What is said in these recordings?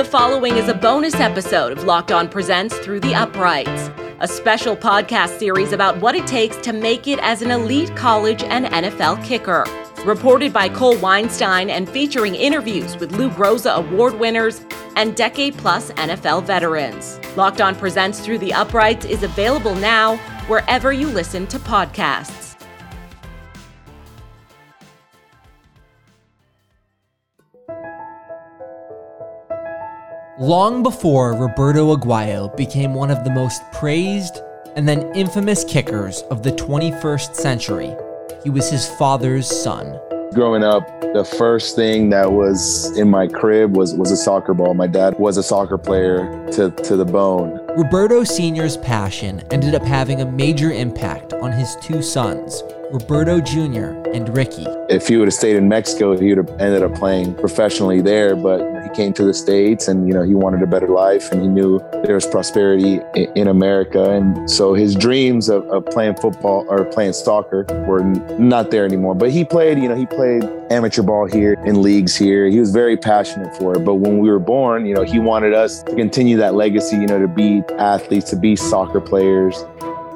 The following is a bonus episode of Locked On Presents Through the Uprights, a special podcast series about what it takes to make it as an elite college and NFL kicker. Reported by Cole Weinstein and featuring interviews with Lou Groza Award winners and decade plus NFL veterans. Locked On Presents Through the Uprights is available now wherever you listen to podcasts. Long before Roberto Aguayo became one of the most praised and then infamous kickers of the 21st century, he was his father's son. Growing up, the first thing that was in my crib was, was a soccer ball. My dad was a soccer player to, to the bone. Roberto Sr.'s passion ended up having a major impact on his two sons, Roberto Jr. and Ricky. If he would have stayed in Mexico, he would have ended up playing professionally there. But he came to the States and, you know, he wanted a better life and he knew there was prosperity in America. And so his dreams of, of playing football or playing soccer were not there anymore. But he played, you know, he played amateur ball here in leagues here. He was very passionate for it. But when we were born, you know, he wanted us to continue that legacy, you know, to be athletes, to be soccer players.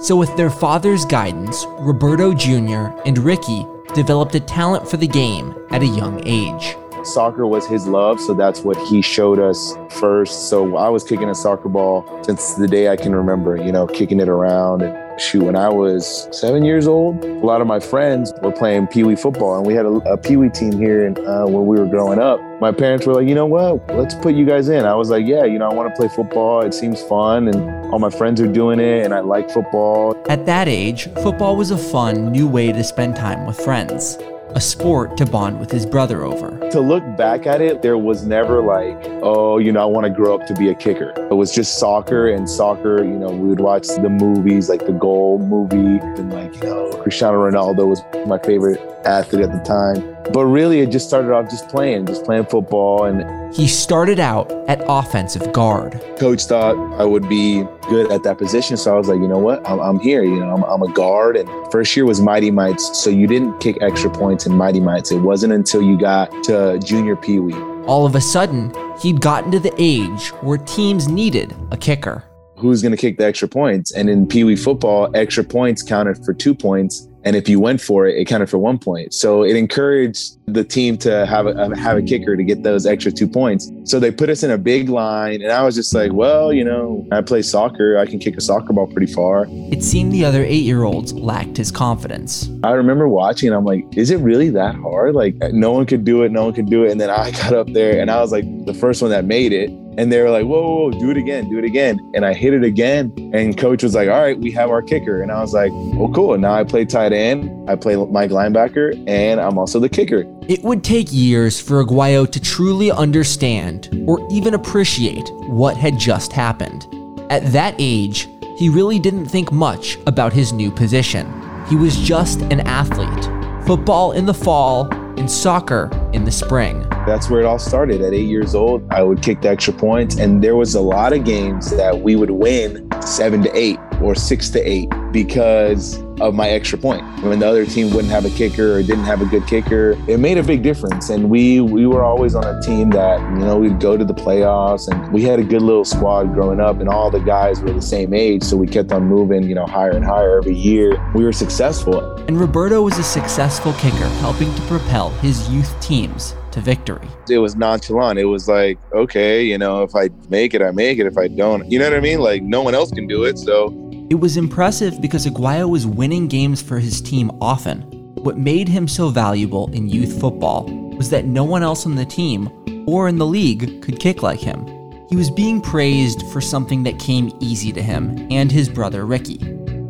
So, with their father's guidance, Roberto Jr. and Ricky developed a talent for the game at a young age. Soccer was his love, so that's what he showed us first. So I was kicking a soccer ball since the day I can remember, you know, kicking it around and shoot, when I was seven years old, a lot of my friends were playing Pee Wee football, and we had a, a Pee Wee team here and, uh, when we were growing up. My parents were like, you know what, let's put you guys in. I was like, yeah, you know, I want to play football. It seems fun, and all my friends are doing it, and I like football. At that age, football was a fun, new way to spend time with friends a sport to bond with his brother over. To look back at it, there was never like, oh, you know, I want to grow up to be a kicker. It was just soccer and soccer, you know, we would watch the movies like the goal movie and like, you know, Cristiano Ronaldo was my favorite athlete at the time. But really, it just started off just playing, just playing football. And he started out at offensive guard. Coach thought I would be good at that position. So I was like, you know what? I'm, I'm here. You know, I'm, I'm, a guard. And first year was Mighty Mites. So you didn't kick extra points in Mighty Mites. It wasn't until you got to junior Pee Wee. All of a sudden, he'd gotten to the age where teams needed a kicker. Who's going to kick the extra points? And in Pee Wee football, extra points counted for two points and if you went for it, it counted for one point. So it encouraged the team to have a have a kicker to get those extra two points. So they put us in a big line, and I was just like, well, you know, I play soccer. I can kick a soccer ball pretty far. It seemed the other eight year olds lacked his confidence. I remember watching. I'm like, is it really that hard? Like no one could do it. No one could do it. And then I got up there, and I was like the first one that made it. And they were like, whoa, whoa, whoa, do it again, do it again. And I hit it again. And coach was like, all right, we have our kicker. And I was like, well, cool. Now I play tight end, I play Mike linebacker, and I'm also the kicker. It would take years for Aguayo to truly understand or even appreciate what had just happened. At that age, he really didn't think much about his new position. He was just an athlete. Football in the fall and soccer in the spring. That's where it all started. At eight years old, I would kick the extra points, and there was a lot of games that we would win seven to eight or six to eight because of my extra point. When the other team wouldn't have a kicker or didn't have a good kicker, it made a big difference. And we we were always on a team that, you know, we'd go to the playoffs and we had a good little squad growing up and all the guys were the same age. So we kept on moving, you know, higher and higher every year. We were successful. And Roberto was a successful kicker, helping to propel his youth teams to victory. It was nonchalant. It was like, okay, you know, if I make it, I make it. If I don't, you know what I mean? Like no one else can do it. So it was impressive because Aguayo was winning games for his team often. What made him so valuable in youth football was that no one else on the team or in the league could kick like him. He was being praised for something that came easy to him and his brother Ricky.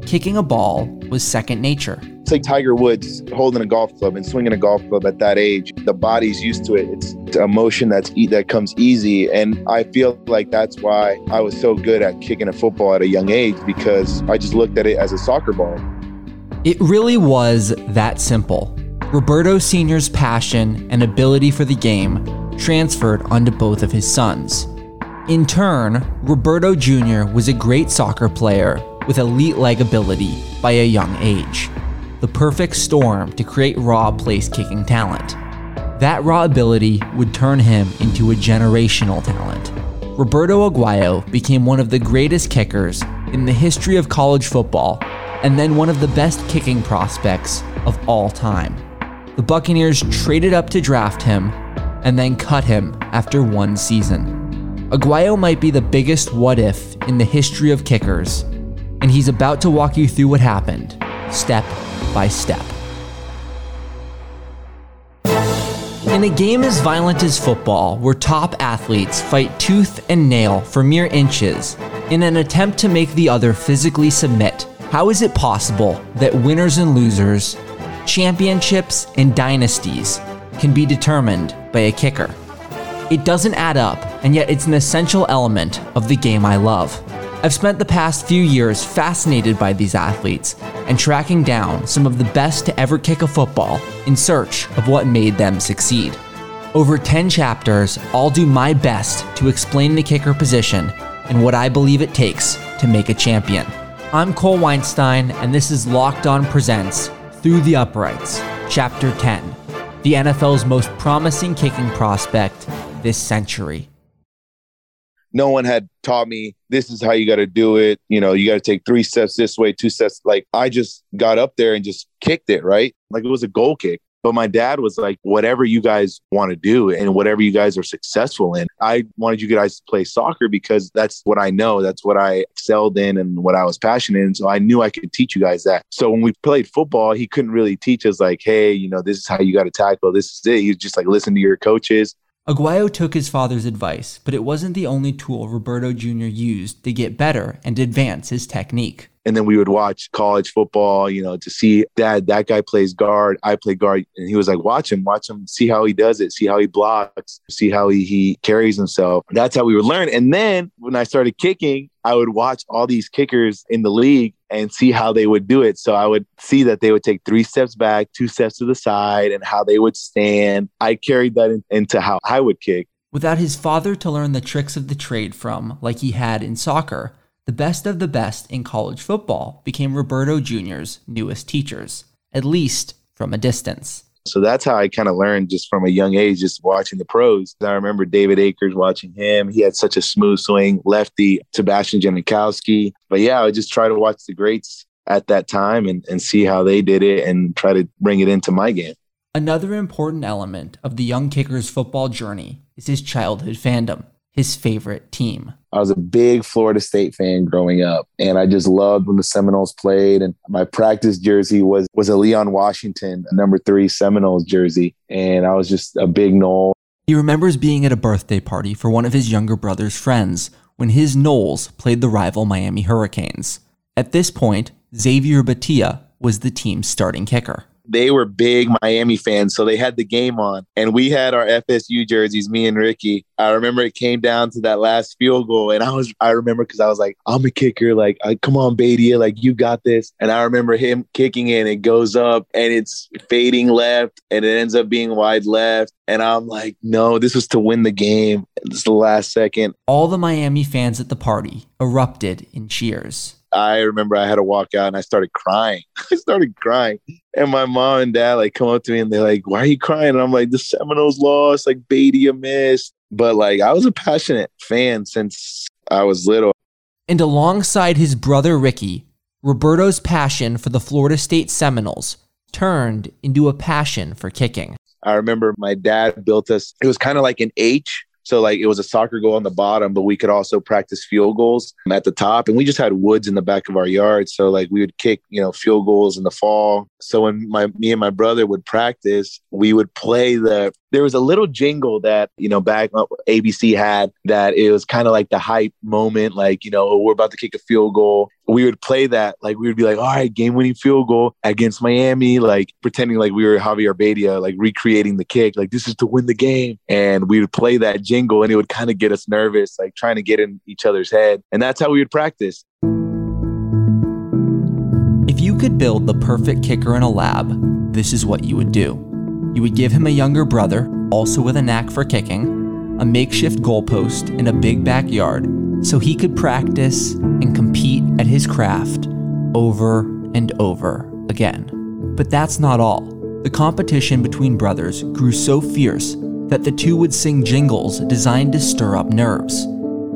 Kicking a ball was second nature. It's like Tiger Woods holding a golf club and swinging a golf club at that age. The body's used to it. It's a motion that's e- that comes easy, and I feel like that's why I was so good at kicking a football at a young age because I just looked at it as a soccer ball. It really was that simple. Roberto Sr.'s passion and ability for the game transferred onto both of his sons. In turn, Roberto Jr. was a great soccer player with elite leg ability by a young age the perfect storm to create raw place kicking talent. That raw ability would turn him into a generational talent. Roberto Aguayo became one of the greatest kickers in the history of college football and then one of the best kicking prospects of all time. The Buccaneers traded up to draft him and then cut him after one season. Aguayo might be the biggest what if in the history of kickers, and he's about to walk you through what happened, step by step. In a game as violent as football, where top athletes fight tooth and nail for mere inches in an attempt to make the other physically submit, how is it possible that winners and losers, championships and dynasties can be determined by a kicker? It doesn't add up, and yet it's an essential element of the game I love. I've spent the past few years fascinated by these athletes and tracking down some of the best to ever kick a football in search of what made them succeed. Over 10 chapters, I'll do my best to explain the kicker position and what I believe it takes to make a champion. I'm Cole Weinstein, and this is Locked On Presents Through the Uprights, Chapter 10 The NFL's most promising kicking prospect this century no one had taught me this is how you got to do it. You know, you got to take three steps this way, two steps. Like I just got up there and just kicked it, right? Like it was a goal kick. But my dad was like, whatever you guys want to do and whatever you guys are successful in, I wanted you guys to play soccer because that's what I know. That's what I excelled in and what I was passionate in. So I knew I could teach you guys that. So when we played football, he couldn't really teach us, like, hey, you know, this is how you got to tackle. This is it. He's just like, listen to your coaches. Aguayo took his father's advice, but it wasn't the only tool Roberto Jr. used to get better and advance his technique. And then we would watch college football, you know, to see dad, that guy plays guard, I play guard. And he was like, watch him, watch him, see how he does it, see how he blocks, see how he, he carries himself. That's how we would learn. And then when I started kicking, I would watch all these kickers in the league and see how they would do it. So I would see that they would take three steps back, two steps to the side, and how they would stand. I carried that in, into how I would kick. Without his father to learn the tricks of the trade from, like he had in soccer, the best of the best in college football became Roberto Jr.'s newest teachers, at least from a distance. So that's how I kind of learned just from a young age, just watching the pros. I remember David Akers watching him. He had such a smooth swing, lefty, Sebastian Janikowski. But yeah, I just try to watch the greats at that time and, and see how they did it and try to bring it into my game. Another important element of the young kicker's football journey is his childhood fandom his favorite team. I was a big Florida State fan growing up, and I just loved when the Seminoles played. And my practice jersey was was a Leon Washington, a number three Seminoles jersey, and I was just a big Nole. He remembers being at a birthday party for one of his younger brother's friends when his Noles played the rival Miami Hurricanes. At this point, Xavier Beitia was the team's starting kicker they were big Miami fans, so they had the game on, and we had our FSU jerseys. Me and Ricky. I remember it came down to that last field goal, and I was I remember because I was like, I'm a kicker, like, come on, Beitia, like you got this. And I remember him kicking in, it goes up, and it's fading left, and it ends up being wide left. And I'm like, no, this was to win the game. It's the last second. All the Miami fans at the party erupted in cheers. I remember I had to walk out and I started crying. I started crying. And my mom and dad like come up to me and they're like, Why are you crying? And I'm like, The Seminoles lost, like Beitia missed. But like I was a passionate fan since I was little. And alongside his brother Ricky, Roberto's passion for the Florida State Seminoles turned into a passion for kicking. I remember my dad built us, it was kind of like an H so like it was a soccer goal on the bottom, but we could also practice field goals at the top. And we just had woods in the back of our yard. So like we would kick, you know, field goals in the fall. So when my me and my brother would practice, we would play the there was a little jingle that, you know, back uh, ABC had that it was kind of like the hype moment, like, you know, oh, we're about to kick a field goal. We would play that, like we would be like, all right, game winning field goal against Miami, like pretending like we were Javier Beitia, like recreating the kick, like this is to win the game. And we would play that jingle and it would kind of get us nervous, like trying to get in each other's head. And that's how we would practice. Could build the perfect kicker in a lab, this is what you would do. You would give him a younger brother, also with a knack for kicking, a makeshift goalpost in a big backyard so he could practice and compete at his craft over and over again. But that's not all. The competition between brothers grew so fierce that the two would sing jingles designed to stir up nerves.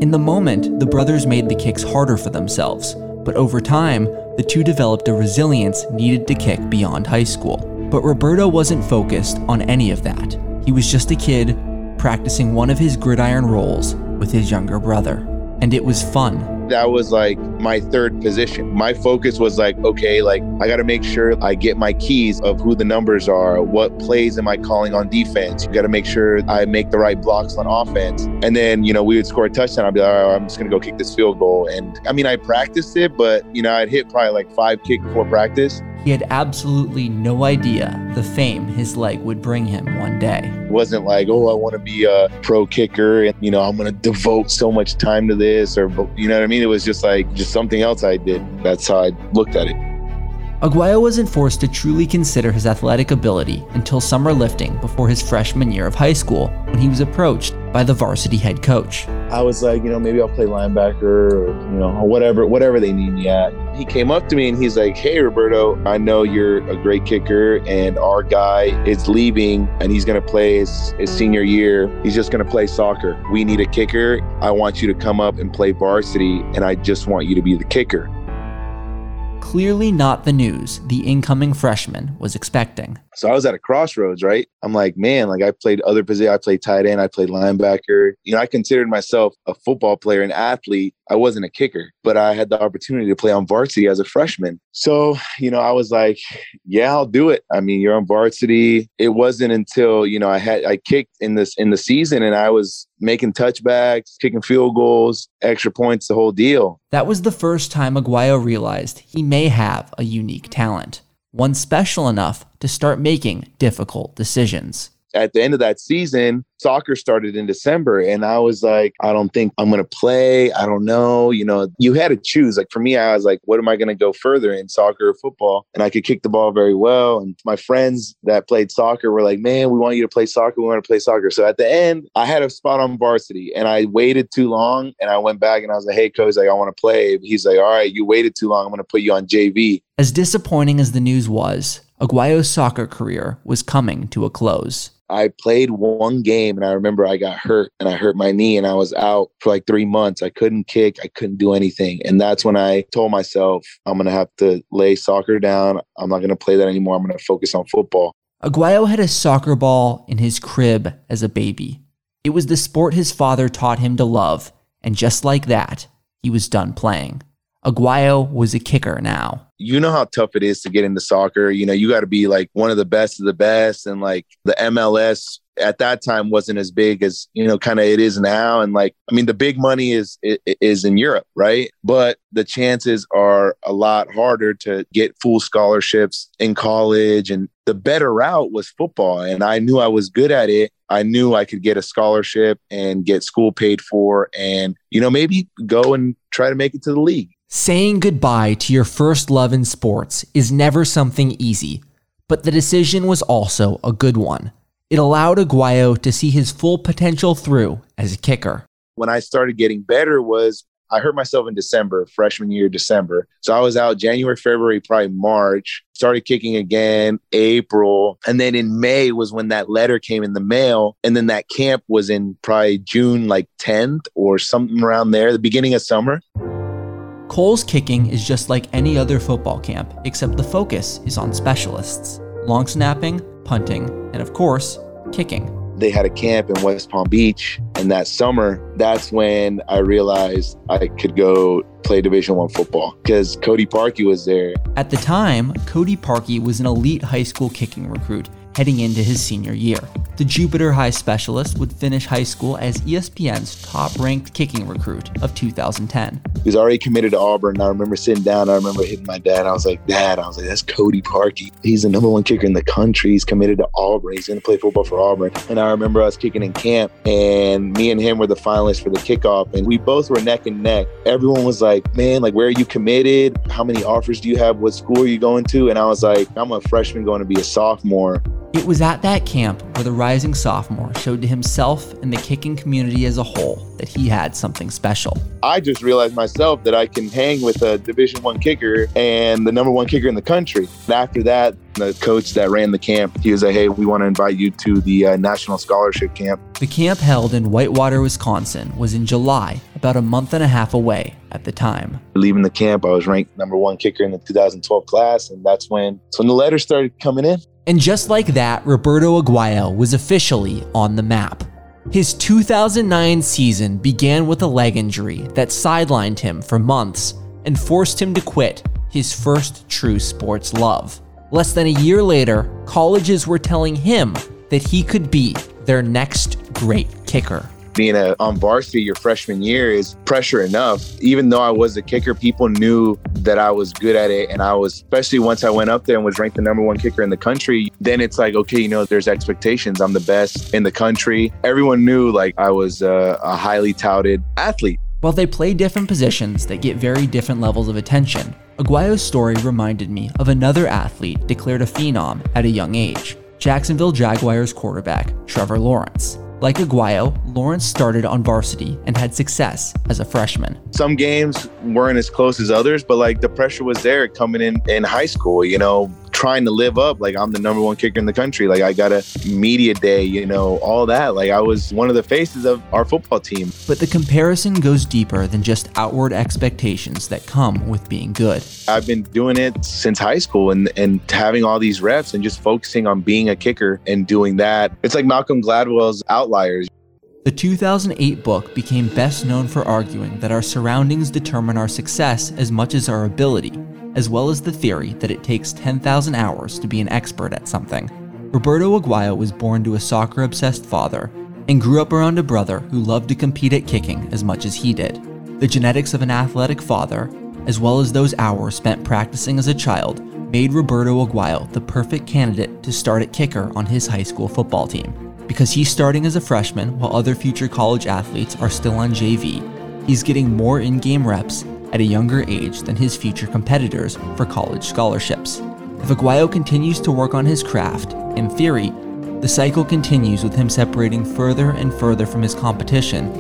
In the moment, the brothers made the kicks harder for themselves, but over time, the two developed a resilience needed to kick beyond high school. But Roberto wasn't focused on any of that. He was just a kid practicing one of his gridiron roles with his younger brother. And it was fun that was like my third position. My focus was like, okay, like I got to make sure I get my keys of who the numbers are, what plays am I calling on defense. You got to make sure I make the right blocks on offense. And then, you know, we would score a touchdown. I'd be like, I'm just going to go kick this field goal. And I mean, I practiced it, but, you know, I'd hit probably like five kick before practice. He had absolutely no idea the fame his leg would bring him one day. It wasn't like, oh, I want to be a pro kicker and, you know, I'm going to devote so much time to this or, you know what I mean? It was just like, just something else I did. That's how I looked at it. Aguayo wasn't forced to truly consider his athletic ability until summer lifting before his freshman year of high school when he was approached by the varsity head coach. I was like, you know, maybe I'll play linebacker or, you know, whatever, whatever they need me at. He came up to me and he's like, Hey, Roberto, I know you're a great kicker and our guy is leaving and he's going to play his, his senior year. He's just going to play soccer. We need a kicker. I want you to come up and play varsity and I just want you to be the kicker. Clearly not the news the incoming freshman was expecting. So I was at a crossroads, right? I'm like, man, like I played other positions. I played tight end. I played linebacker. You know, I considered myself a football player, an athlete. I wasn't a kicker, but I had the opportunity to play on varsity as a freshman. So, you know, I was like, yeah, I'll do it. I mean, you're on varsity. It wasn't until, you know, I had, I kicked in this, in the season and I was making touchbacks, kicking field goals, extra points, the whole deal. That was the first time Aguayo realized he may have a unique talent one special enough to start making difficult decisions. At the end of that season, soccer started in December and I was like, I don't think I'm going to play. I don't know. You know, you had to choose. Like for me, I was like, what am I going to go further in soccer or football? And I could kick the ball very well. And my friends that played soccer were like, man, we want you to play soccer. We want to play soccer. So at the end, I had a spot on varsity and I waited too long and I went back and I was like, hey, coach, like, I want to play. He's like, all right, you waited too long. I'm going to put you on JV. As disappointing as the news was, Aguayo's soccer career was coming to a close. I played one game and I remember I got hurt and I hurt my knee and I was out for like three months. I couldn't kick, I couldn't do anything. And that's when I told myself, I'm going to have to lay soccer down. I'm not going to play that anymore. I'm going to focus on football. Aguayo had a soccer ball in his crib as a baby. It was the sport his father taught him to love. And just like that, he was done playing. Aguayo was a kicker now you know how tough it is to get into soccer. You know, you got to be like one of the best of the best. And like the MLS at that time wasn't as big as, you know, kind of it is now. And like, I mean, the big money is, is in Europe, right? But the chances are a lot harder to get full scholarships in college. And the better route was football. And I knew I was good at it. I knew I could get a scholarship and get school paid for and, you know, maybe go and try to make it to the league. Saying goodbye to your first love in sports is never something easy, but the decision was also a good one. It allowed Aguayo to see his full potential through as a kicker. When I started getting better was I hurt myself in December, freshman year, December. So I was out January, February, probably March, started kicking again, April. And then in May was when that letter came in the mail. And then that camp was in probably June, like 10th or something around there, the beginning of summer. Kohl's kicking is just like any other football camp, except the focus is on specialists long snapping, punting, and of course, kicking. They had a camp in West Palm Beach, and that summer, that's when I realized I could go play Division One football because Cody Parkey was there. At the time, Cody Parkey was an elite high school kicking recruit heading into his senior year. The Jupiter High specialist would finish high school as ESPN's top ranked kicking recruit of 2010. He was already committed to Auburn. I remember sitting down, I remember hitting my dad. I was like, Dad, I was like, that's Cody Parkey. He's the number one kicker in the country. He's committed to Auburn. He's going to play football for Auburn. And I remember us kicking in camp, and me and him were the finalists for the kickoff, and we both were neck and neck. Everyone was like, Man, like, where are you committed? How many offers do you have? What school are you going to? And I was like, I'm a freshman going to be a sophomore. It was at that camp where the rising sophomore showed to himself and the kicking community as a whole that he had something special. I just realized myself that I can hang with a Division One kicker and the number one kicker in the country. And after that, the coach that ran the camp, he was like, "Hey, we want to invite you to the uh, National Scholarship Camp." The camp held in Whitewater, Wisconsin, was in July about a month and a half away at the time. Leaving the camp, I was ranked number one kicker in the 2012 class, and that's when, that's when the letters started coming in. And just like that, Roberto Aguayo was officially on the map. His 2009 season began with a leg injury that sidelined him for months and forced him to quit his first true sports love. Less than a year later, colleges were telling him that he could be their next great kicker being a, on varsity your freshman year is pressure enough. Even though I was a kicker, people knew that I was good at it. And I was, especially once I went up there and was ranked the number one kicker in the country, then it's like, okay, you know, there's expectations. I'm the best in the country. Everyone knew like I was a, a highly touted athlete. While they play different positions that get very different levels of attention, Aguayo's story reminded me of another athlete declared a phenom at a young age Jacksonville Jaguars quarterback Trevor Lawrence. Like Aguayo, Lawrence started on varsity and had success as a freshman. Some games weren't as close as others, but like the pressure was there coming in in high school, you know, trying to live up like I'm the number one kicker in the country. Like I got a media day, you know, all that. Like I was one of the faces of our football team. But the comparison goes deeper than just outward expectations that come with being good. I've been doing it since high school and and having all these reps and just focusing on being a kicker and doing that. It's like Malcolm Gladwell's Outliers. The 2008 book became best known for arguing that our surroundings determine our success as much as our ability as well as the theory that it takes 10,000 hours to be an expert at something. Roberto Aguayo was born to a soccer obsessed father and grew up around a brother who loved to compete at kicking as much as he did. The genetics of an athletic father, as well as those hours spent practicing as a child, made Roberto Aguayo the perfect candidate to start at kicker on his high school football team. Because he's starting as a freshman while other future college athletes are still on JV, he's getting more in game reps at a younger age than his future competitors for college scholarships. If Aguayo continues to work on his craft, in theory, the cycle continues with him separating further and further from his competition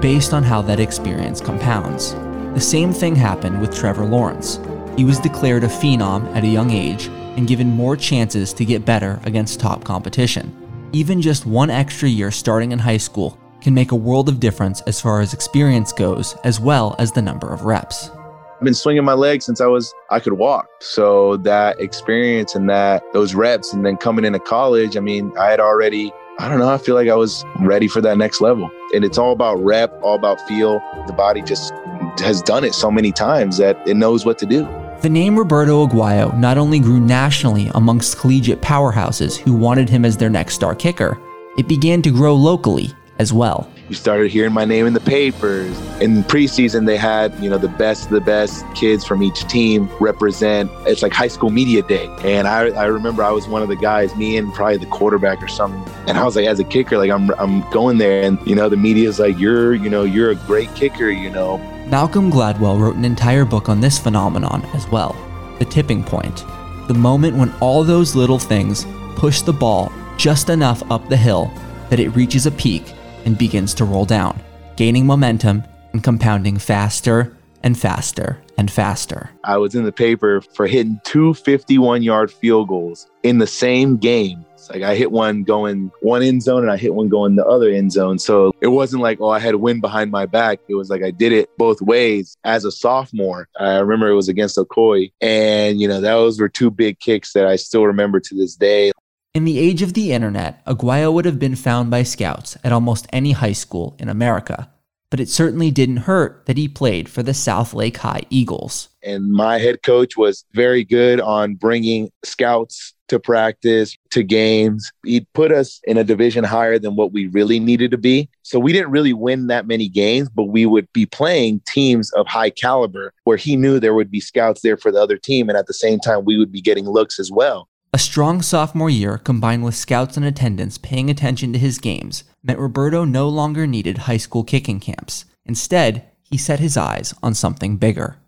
based on how that experience compounds. The same thing happened with Trevor Lawrence. He was declared a phenom at a young age and given more chances to get better against top competition. Even just one extra year starting in high school can make a world of difference as far as experience goes, as well as the number of reps. I've been swinging my legs since I was I could walk. So that experience and that those reps and then coming into college, I mean, I had already I don't know, I feel like I was ready for that next level. And it's all about rep, all about feel. The body just has done it so many times that it knows what to do. The name Roberto Aguayo not only grew nationally amongst collegiate powerhouses who wanted him as their next star kicker, it began to grow locally as well. You started hearing my name in the papers. In preseason, they had, you know, the best of the best kids from each team represent. It's like high school media day. And I, I remember I was one of the guys, me and probably the quarterback or something. And I was like, as a kicker, like I'm, I'm going there. And, you know, the media's like, you're, you know, you're a great kicker, you know. Malcolm Gladwell wrote an entire book on this phenomenon as well. The tipping point. The moment when all those little things push the ball just enough up the hill that it reaches a peak and begins to roll down, gaining momentum and compounding faster and faster and faster. I was in the paper for hitting two 51 yard field goals in the same game. Like I hit one going one end zone and I hit one going the other end zone. So it wasn't like, oh, I had a win behind my back. It was like I did it both ways as a sophomore. I remember it was against Ocoee. And, you know, those were two big kicks that I still remember to this day. In the age of the internet, Aguayo would have been found by scouts at almost any high school in America, but it certainly didn't hurt that he played for the South Lake High Eagles. And my head coach was very good on bringing scouts to practice, to games. He'd put us in a division higher than what we really needed to be. So we didn't really win that many games, but we would be playing teams of high caliber where he knew there would be scouts there for the other team. And at the same time, we would be getting looks as well. A strong sophomore year combined with scouts and attendants paying attention to his games meant Roberto no longer needed high school kicking camps. Instead, he set his eyes on something bigger.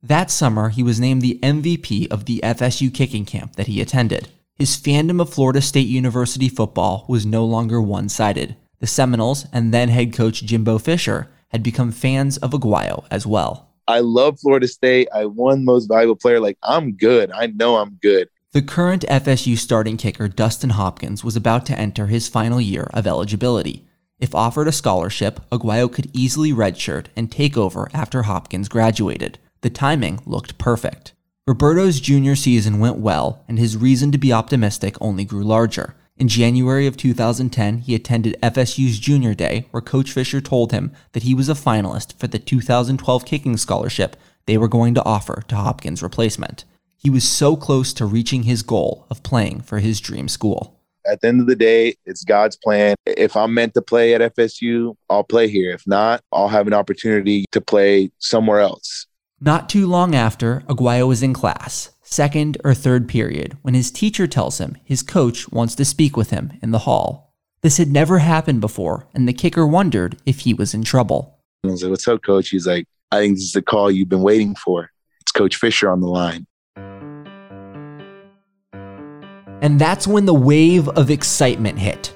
That summer, he was named the MVP of the FSU kicking camp that he attended. His fandom of Florida State University football was no longer one sided. The Seminoles and then head coach Jimbo Fisher had become fans of Aguayo as well. I love Florida State. I won most valuable player. Like, I'm good. I know I'm good. The current FSU starting kicker, Dustin Hopkins, was about to enter his final year of eligibility. If offered a scholarship, Aguayo could easily redshirt and take over after Hopkins graduated. The timing looked perfect. Roberto's junior season went well, and his reason to be optimistic only grew larger. In January of 2010, he attended FSU's Junior Day, where Coach Fisher told him that he was a finalist for the 2012 kicking scholarship they were going to offer to Hopkins' replacement. He was so close to reaching his goal of playing for his dream school. At the end of the day, it's God's plan. If I'm meant to play at FSU, I'll play here. If not, I'll have an opportunity to play somewhere else. Not too long after, Aguayo was in class, second or third period, when his teacher tells him his coach wants to speak with him in the hall. This had never happened before, and the kicker wondered if he was in trouble. I was like, What's up, coach? He's like, I think this is the call you've been waiting for. It's Coach Fisher on the line. And that's when the wave of excitement hit.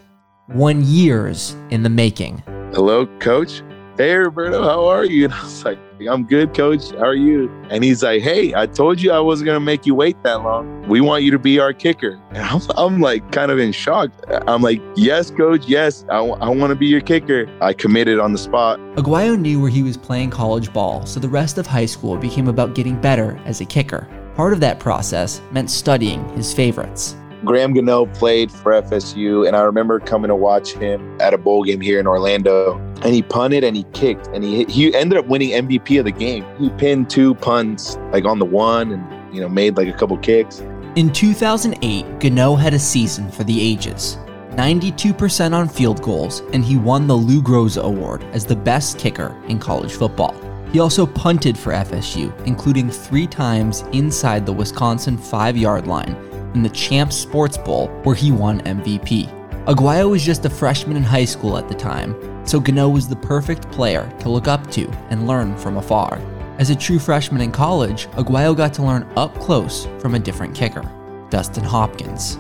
One years in the making. Hello, coach. Hey, Roberto, how are you? And I was like, I'm good, coach. How are you? And he's like, Hey, I told you I wasn't going to make you wait that long. We want you to be our kicker. And I'm, I'm like, kind of in shock. I'm like, Yes, coach. Yes, I, w- I want to be your kicker. I committed on the spot. Aguayo knew where he was playing college ball, so the rest of high school became about getting better as a kicker. Part of that process meant studying his favorites. Graham Gano played for FSU, and I remember coming to watch him at a bowl game here in Orlando. And he punted and he kicked, and he he ended up winning MVP of the game. He pinned two punts like on the one, and you know made like a couple kicks. In 2008, Gano had a season for the ages. 92% on field goals, and he won the Lou Groza Award as the best kicker in college football. He also punted for FSU, including three times inside the Wisconsin five yard line in the Champs Sports Bowl, where he won MVP. Aguayo was just a freshman in high school at the time, so Gano was the perfect player to look up to and learn from afar. As a true freshman in college, Aguayo got to learn up close from a different kicker, Dustin Hopkins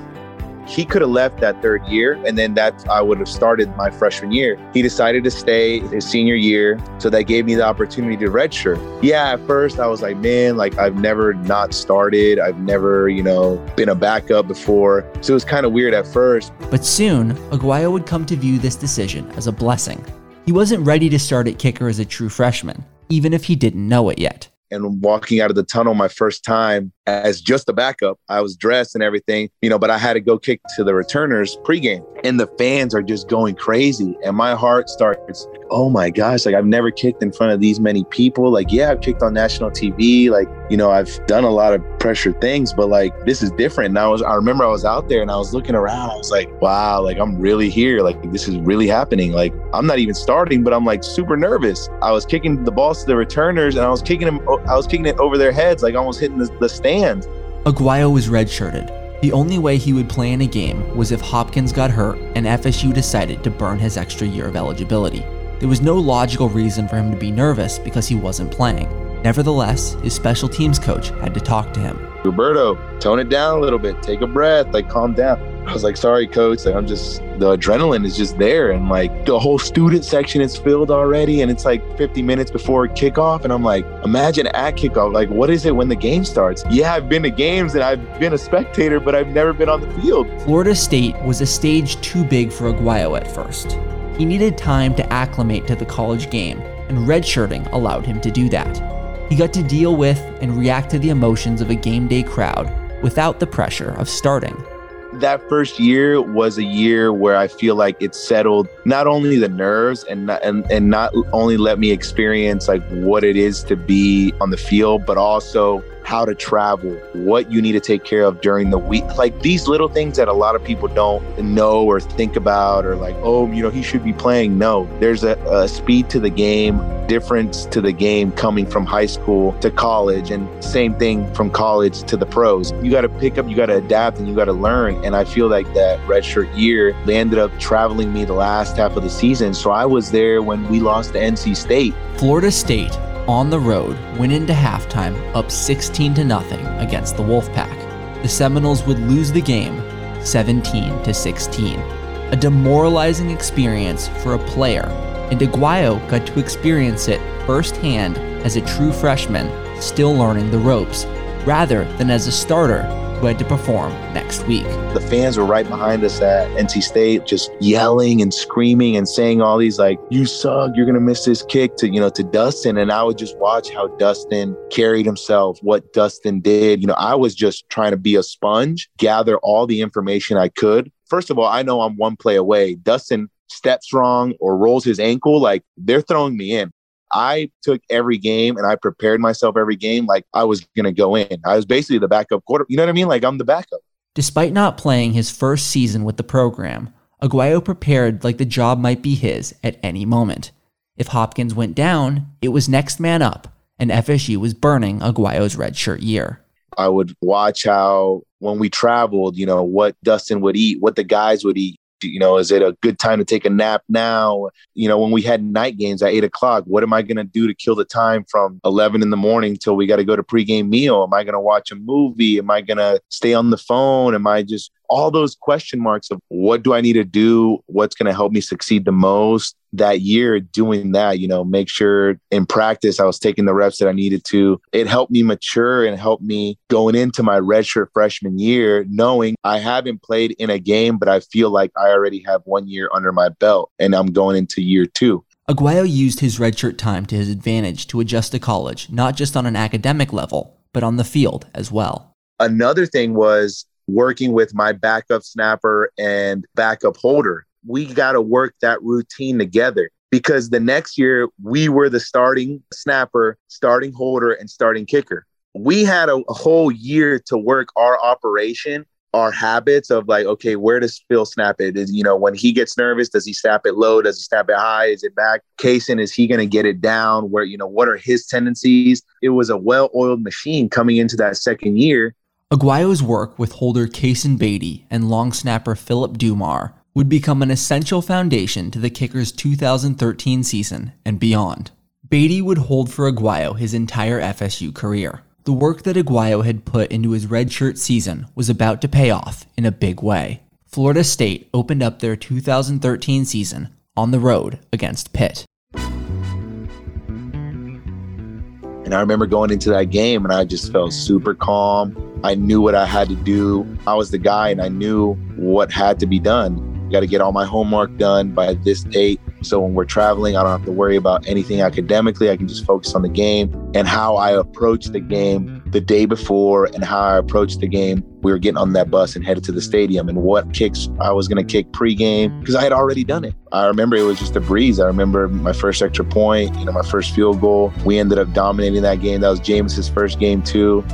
he could have left that third year and then that I would have started my freshman year. He decided to stay his senior year. So that gave me the opportunity to redshirt. Yeah, at first I was like, man, like I've never not started. I've never, you know, been a backup before. So it was kind of weird at first. But soon, Aguayo would come to view this decision as a blessing. He wasn't ready to start at kicker as a true freshman, even if he didn't know it yet and walking out of the tunnel my first time as just a backup. I was dressed and everything, you know, but I had to go kick to the returners pregame. And the fans are just going crazy. And my heart starts, oh my gosh, like I've never kicked in front of these many people. Like, yeah, I've kicked on national TV. Like, you know, I've done a lot of pressure things, but like this is different. And I was, I remember I was out there and I was looking around. I was like, wow, like I'm really here. Like this is really happening. Like I'm not even starting, but I'm like super nervous. I was kicking the balls to the returners and I was kicking them, I was kicking it over their heads, like almost hitting the, the stand. Aguayo was redshirted. The only way he would play in a game was if Hopkins got hurt and FSU decided to burn his extra year of eligibility. There was no logical reason for him to be nervous because he wasn't playing. Nevertheless, his special teams coach had to talk to him. Roberto, tone it down a little bit, take a breath, like calm down. I was like, sorry, coach. Like, I'm just, the adrenaline is just there. And like the whole student section is filled already. And it's like 50 minutes before kickoff. And I'm like, imagine at kickoff, like, what is it when the game starts? Yeah, I've been to games and I've been a spectator, but I've never been on the field. Florida State was a stage too big for Aguayo at first. He needed time to acclimate to the college game, and redshirting allowed him to do that. He got to deal with and react to the emotions of a game day crowd without the pressure of starting that first year was a year where I feel like it settled not only the nerves and not, and, and not only let me experience like what it is to be on the field, but also how to travel, what you need to take care of during the week. Like these little things that a lot of people don't know or think about, or like, oh, you know, he should be playing. No, there's a, a speed to the game, difference to the game coming from high school to college, and same thing from college to the pros. You got to pick up, you got to adapt, and you got to learn. And I feel like that redshirt year, they ended up traveling me the last half of the season. So I was there when we lost to NC State. Florida State on the road went into halftime up 16 to nothing against the Wolfpack. The Seminoles would lose the game 17 to 16. A demoralizing experience for a player, and Aguayo got to experience it firsthand as a true freshman still learning the ropes, rather than as a starter who had to perform next week. The fans were right behind us at NC State, just yelling and screaming and saying all these like, "You suck! You're gonna miss this kick." To you know, to Dustin, and I would just watch how Dustin carried himself, what Dustin did. You know, I was just trying to be a sponge, gather all the information I could. First of all, I know I'm one play away. Dustin steps wrong or rolls his ankle, like they're throwing me in. I took every game and I prepared myself every game like I was going to go in. I was basically the backup quarter. You know what I mean? Like I'm the backup. Despite not playing his first season with the program, Aguayo prepared like the job might be his at any moment. If Hopkins went down, it was next man up, and FSU was burning Aguayo's redshirt year. I would watch how when we traveled, you know, what Dustin would eat, what the guys would eat, you know, is it a good time to take a nap now? You know, when we had night games at eight o'clock, what am I going to do to kill the time from 11 in the morning till we got to go to pregame meal? Am I going to watch a movie? Am I going to stay on the phone? Am I just all those question marks of what do I need to do? What's going to help me succeed the most that year doing that, you know, make sure in practice I was taking the reps that I needed to. It helped me mature and helped me going into my redshirt freshman year, knowing I haven't played in a game, but I feel like I already have one year under my belt and I'm going into year two. Aguayo used his redshirt time to his advantage to adjust to college, not just on an academic level, but on the field as well. Another thing was working with my backup snapper and backup holder. We got to work that routine together because the next year we were the starting snapper, starting holder, and starting kicker. We had a, a whole year to work our operation our habits of like, okay, where does Phil snap it? Is you know when he gets nervous, does he snap it low? Does he snap it high? Is it back? Cason, is he going to get it down? Where you know what are his tendencies? It was a well-oiled machine coming into that second year, Aguayo's work with holder Cason Beatty and long snapper Philip Dumar would become an essential foundation to the kicker's 2013 season and beyond. Beatty would hold for Aguayo his entire FSU career. The work that Aguayo had put into his redshirt season was about to pay off in a big way. Florida State opened up their 2013 season on the road against Pitt. And I remember going into that game and I just felt super calm. I knew what I had to do. I was the guy and I knew what had to be done. Got to get all my homework done by this date. So when we're traveling, I don't have to worry about anything academically. I can just focus on the game and how I approach the game the day before and how I approached the game. We were getting on that bus and headed to the stadium and what kicks I was going to kick pregame because I had already done it. I remember it was just a breeze. I remember my first extra point, you know, my first field goal. We ended up dominating that game. That was Jameis's first game too.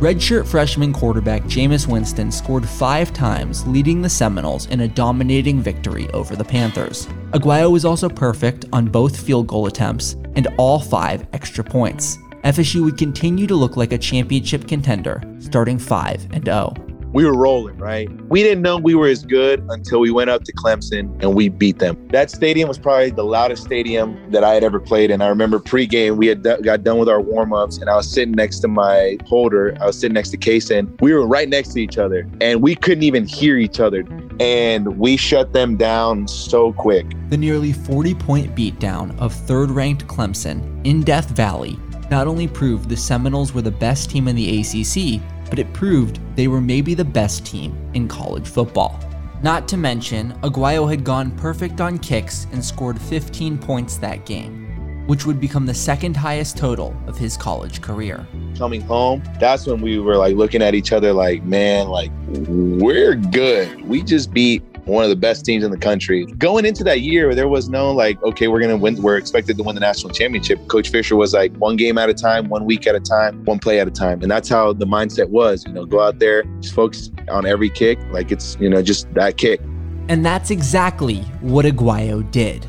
Redshirt freshman quarterback Jameis Winston scored five times, leading the Seminoles in a dominating victory over the Panthers. Aguayo was also perfect on both field goal attempts and all five extra points. FSU would continue to look like a championship contender, starting 5 and 0 we were rolling, right? We didn't know we were as good until we went up to Clemson and we beat them. That stadium was probably the loudest stadium that I had ever played in. I remember pregame, we had d- got done with our warm-ups and I was sitting next to my holder. I was sitting next to Cason. We were right next to each other and we couldn't even hear each other. And we shut them down so quick. The nearly 40 point beatdown of third ranked Clemson in Death Valley not only proved the Seminoles were the best team in the ACC, but it proved they were maybe the best team in college football. Not to mention, Aguayo had gone perfect on kicks and scored 15 points that game, which would become the second highest total of his college career. Coming home, that's when we were like looking at each other like, man, like, we're good. We just beat one of the best teams in the country. Going into that year, there was no like, okay, we're gonna win. We're expected to win the national championship. Coach Fisher was like, one game at a time, one week at a time, one play at a time, and that's how the mindset was. You know, go out there, just focus on every kick, like it's you know just that kick. And that's exactly what Aguayo did.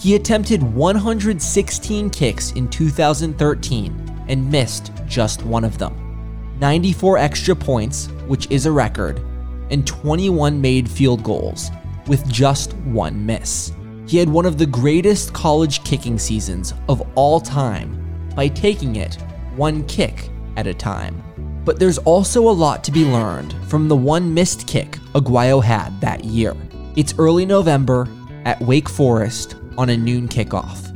He attempted 116 kicks in 2013 and missed just one of them. 94 extra points, which is a record, and 21 made field goals, with just one miss. He had one of the greatest college kicking seasons of all time by taking it one kick at a time. But there's also a lot to be learned from the one missed kick Aguayo had that year. It's early November at Wake Forest on a noon kickoff.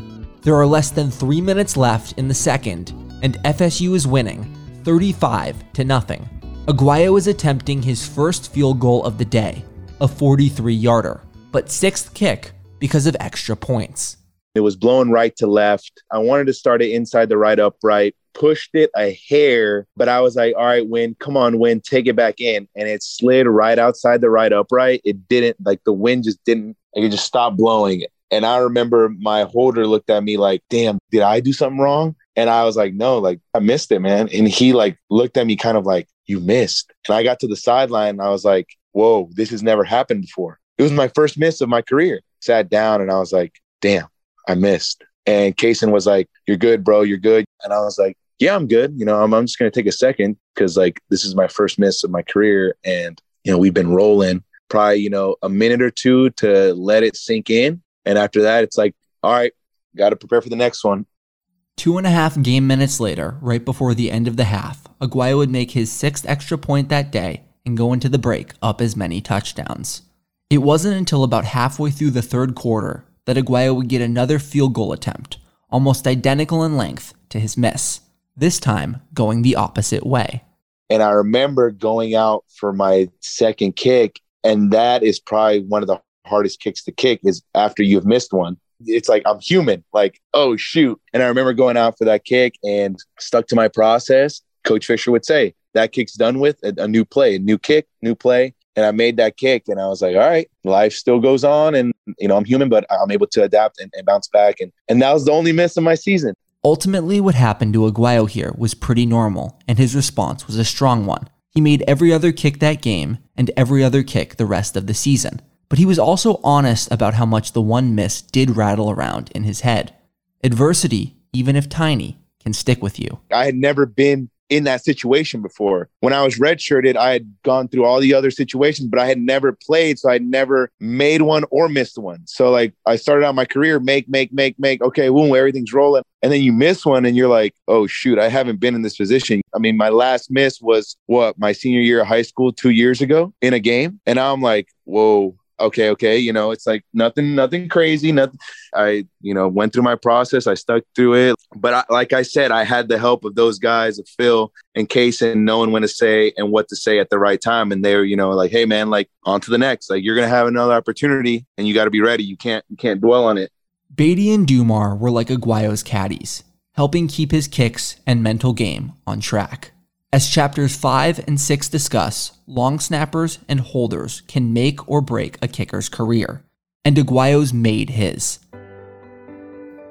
There are less than three minutes left in the second, and FSU is winning 35 to nothing. Aguayo was attempting his first field goal of the day, a 43 yarder, but sixth kick because of extra points. It was blowing right to left. I wanted to start it inside the right upright, pushed it a hair, but I was like, all right, wind, come on, wind, take it back in. And it slid right outside the right upright. It didn't, like the wind just didn't, it just stopped blowing. And I remember my holder looked at me like, damn, did I do something wrong? And I was like, no, like I missed it, man. And he like looked at me kind of like, you missed. And I got to the sideline and I was like, whoa, this has never happened before. It was my first miss of my career. Sat down and I was like, damn, I missed. And Cason was like, You're good, bro. You're good. And I was like, Yeah, I'm good. You know, I'm, I'm just going to take a second because, like, this is my first miss of my career. And, you know, we've been rolling probably, you know, a minute or two to let it sink in. And after that, it's like, All right, got to prepare for the next one. Two and a half game minutes later, right before the end of the half, Aguayo would make his sixth extra point that day and go into the break up as many touchdowns. It wasn't until about halfway through the third quarter that Aguayo would get another field goal attempt, almost identical in length to his miss, this time going the opposite way. And I remember going out for my second kick, and that is probably one of the hardest kicks to kick is after you've missed one. It's like I'm human, like, oh shoot. And I remember going out for that kick and stuck to my process. Coach Fisher would say, that kick's done with a, a new play, a new kick, new play and I made that kick and I was like, all right, life still goes on and you know, I'm human, but I'm able to adapt and, and, bounce back. And and that was the only miss of my season. Ultimately, what happened to Aguayo here was pretty normal, and his response was a strong one. He made every other kick that game and every other kick the rest of the season. But he was also honest about how much the one miss did rattle around in his head. Adversity, even if tiny, can stick with you. I had never been in that situation before. When I was redshirted, I had gone through all the other situations, but I had never played. So I never made one or missed one. So like I started out my career, make, make, make, make. Okay, boom, everything's rolling. And then you miss one and you're like, oh shoot, I haven't been in this position. I mean, my last miss was what, my senior year of high school two years ago in a game. And I'm like, whoa, okay, okay, you know, it's like nothing, nothing crazy. Nothing. I, you know, went through my process. I stuck through it. But I, like I said, I had the help of those guys, of Phil and Case, and knowing when to say and what to say at the right time. And they're, you know, like, hey man, like on to the next. Like you're gonna have another opportunity, and you got to be ready. You can't, you can't dwell on it. Beatty and Dumar were like Aguayo's caddies, helping keep his kicks and mental game on track. As chapters 5 and 6 discuss, long snappers and holders can make or break a kicker's career, and Aguayo's made his.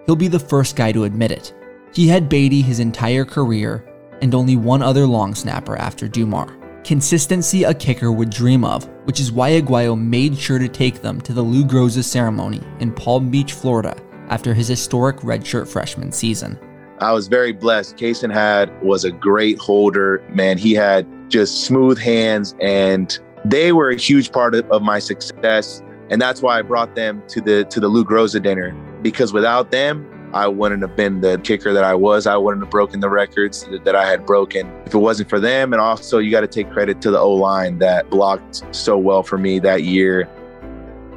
He'll be the first guy to admit it. He had Beatty his entire career and only one other long snapper after Dumar. Consistency a kicker would dream of, which is why Aguayo made sure to take them to the Lou Groza ceremony in Palm Beach, Florida, after his historic redshirt freshman season. I was very blessed. Cason had was a great holder. Man, he had just smooth hands, and they were a huge part of, of my success. And that's why I brought them to the to the Lou Groza dinner because without them, I wouldn't have been the kicker that I was. I wouldn't have broken the records that I had broken if it wasn't for them. And also, you got to take credit to the O line that blocked so well for me that year.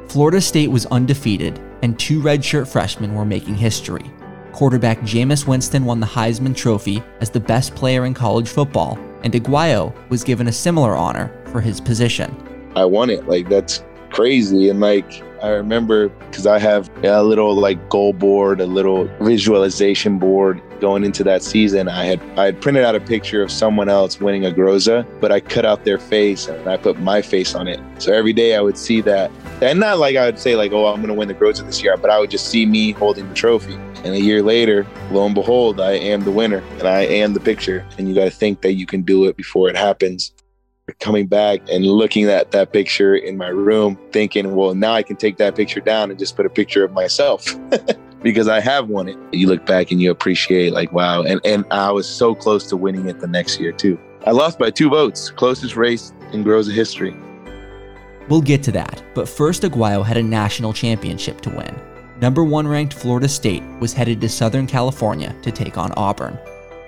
Florida State was undefeated, and two redshirt freshmen were making history quarterback Jameis Winston won the Heisman Trophy as the best player in college football, and Aguayo was given a similar honor for his position. I won it. Like, that's crazy. And, like, I remember because I have a little like goal board, a little visualization board going into that season. I had I had printed out a picture of someone else winning a Groza, but I cut out their face and I put my face on it. So every day I would see that, and not like I would say like, oh, I'm going to win the Groza this year, but I would just see me holding the trophy. And a year later, lo and behold, I am the winner and I am the picture. And you got to think that you can do it before it happens coming back and looking at that picture in my room, thinking, well, now I can take that picture down and just put a picture of myself because I have won it. You look back and you appreciate, like, wow. And, and I was so close to winning it the next year, too. I lost by two votes, closest race in Groza history. We'll get to that, but first, Aguayo had a national championship to win. Number one ranked Florida State was headed to Southern California to take on Auburn.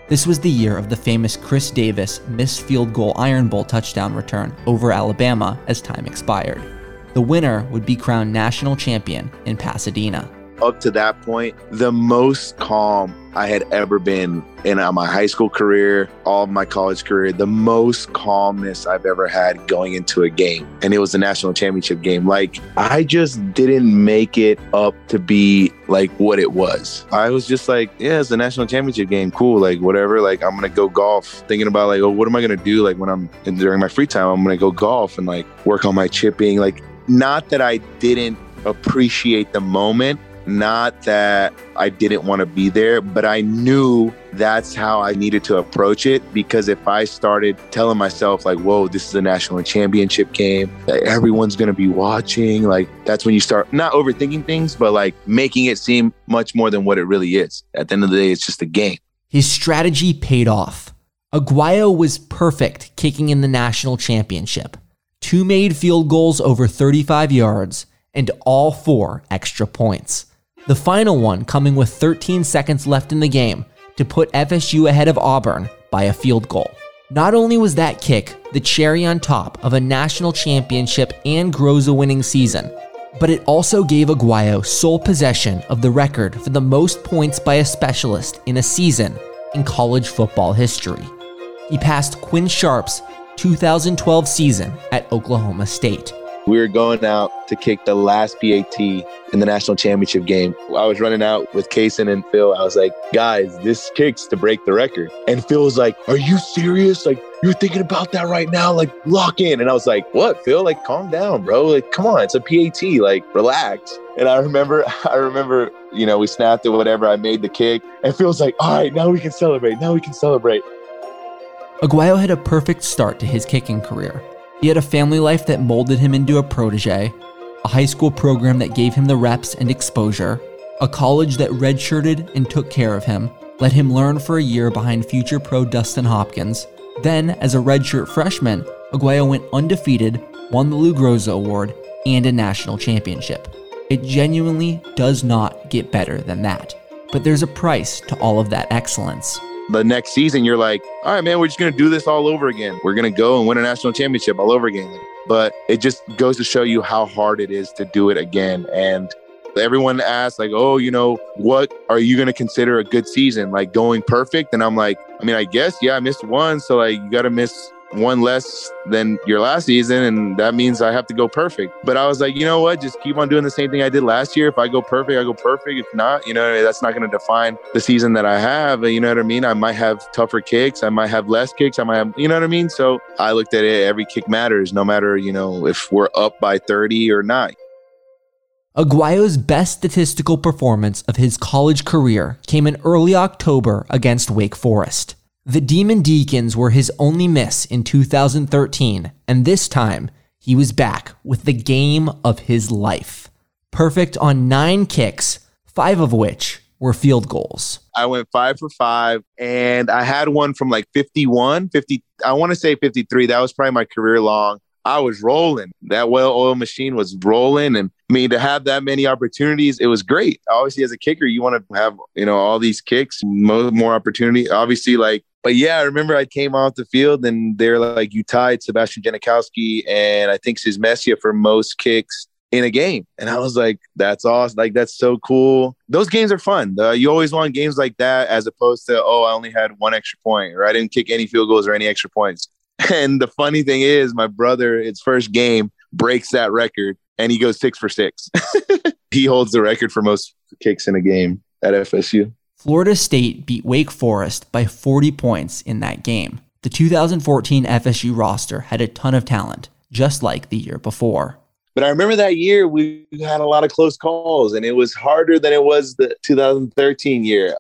This was the year of the famous Chris Davis missed field goal Iron Bowl touchdown return over Alabama as time expired. The winner would be crowned national champion in Pasadena. Up to that point, the most calm I had ever been in uh, my high school career, all my college career, the most calmness I've ever had going into a game. And it was the national championship game. Like, I just didn't make it up to be like what it was. I was just like, yeah, it's the national championship game. Cool. Like, whatever. Like, I'm going to go golf, thinking about, like, oh, what am I going to do? Like, when I'm during my free time, I'm going to go golf and like work on my chipping. Like, not that I didn't appreciate the moment not that I didn't want to be there, but I knew that's how I needed to approach it because if I started telling myself, like, whoa, this is a national championship game, that everyone's going to be watching, like, that's when you start not overthinking things, but like making it seem much more than what it really is. At the end of the day, it's just a game. His strategy paid off. Aguayo was perfect kicking in the national championship. Two made field goals over 35 yards and all four extra points. The final one coming with 13 seconds left in the game to put FSU ahead of Auburn by a field goal. Not only was that kick the cherry on top of a national championship and Groza winning season, but it also gave Aguayo sole possession of the record for the most points by a specialist in a season in college football history. He passed Quinn Sharp's 2012 season at Oklahoma State. We were going out to kick the last PAT in the national championship game. I was running out with Cason and Phil. I was like, guys, this kick's to break the record. And Phil was like, Are you serious? Like, you're thinking about that right now? Like, lock in. And I was like, What, Phil? Like, calm down, bro. Like, come on, it's a PAT. Like, relax. And I remember, I remember, you know, we snapped it, whatever. I made the kick. And Phil's like, All right, now we can celebrate. Now we can celebrate. Aguayo had a perfect start to his kicking career. He had a family life that molded him into a protege, a high school program that gave him the reps and exposure, a college that redshirted and took care of him, let him learn for a year behind future pro Dustin Hopkins. Then, as a redshirt freshman, Aguayo went undefeated, won the Lou Groza Award, and a national championship. It genuinely does not get better than that. But there's a price to all of that excellence the next season you're like, all right, man, we're just gonna do this all over again. We're gonna go and win a national championship all over again. But it just goes to show you how hard it is to do it again. And everyone asks, like, oh, you know, what are you gonna consider a good season? Like going perfect? And I'm like, I mean, I guess, yeah, I missed one. So like you gotta miss one less than your last season, and that means I have to go perfect. But I was like, you know what? Just keep on doing the same thing I did last year. If I go perfect, I go perfect. If not, you know, that's not going to define the season that I have. You know what I mean? I might have tougher kicks. I might have less kicks. I might have, you know what I mean? So I looked at it. Every kick matters, no matter, you know, if we're up by 30 or not. Aguayo's best statistical performance of his college career came in early October against Wake Forest. The Demon Deacons were his only miss in 2013, and this time he was back with the game of his life. Perfect on nine kicks, five of which were field goals. I went five for five, and I had one from like 51, 50, I want to say 53. That was probably my career long. I was rolling. That well oiled machine was rolling. And I mean, to have that many opportunities, it was great. Obviously, as a kicker, you want to have, you know, all these kicks, more, more opportunity. Obviously, like but yeah, I remember I came off the field and they're like, you tied Sebastian Janikowski and I think Messia for most kicks in a game. And I was like, that's awesome. Like, that's so cool. Those games are fun. Uh, you always want games like that as opposed to, oh, I only had one extra point or I didn't kick any field goals or any extra points. And the funny thing is, my brother, his first game, breaks that record and he goes six for six. he holds the record for most kicks in a game at FSU. Florida State beat Wake Forest by 40 points in that game. The 2014 FSU roster had a ton of talent, just like the year before. But I remember that year we had a lot of close calls, and it was harder than it was the 2013 year.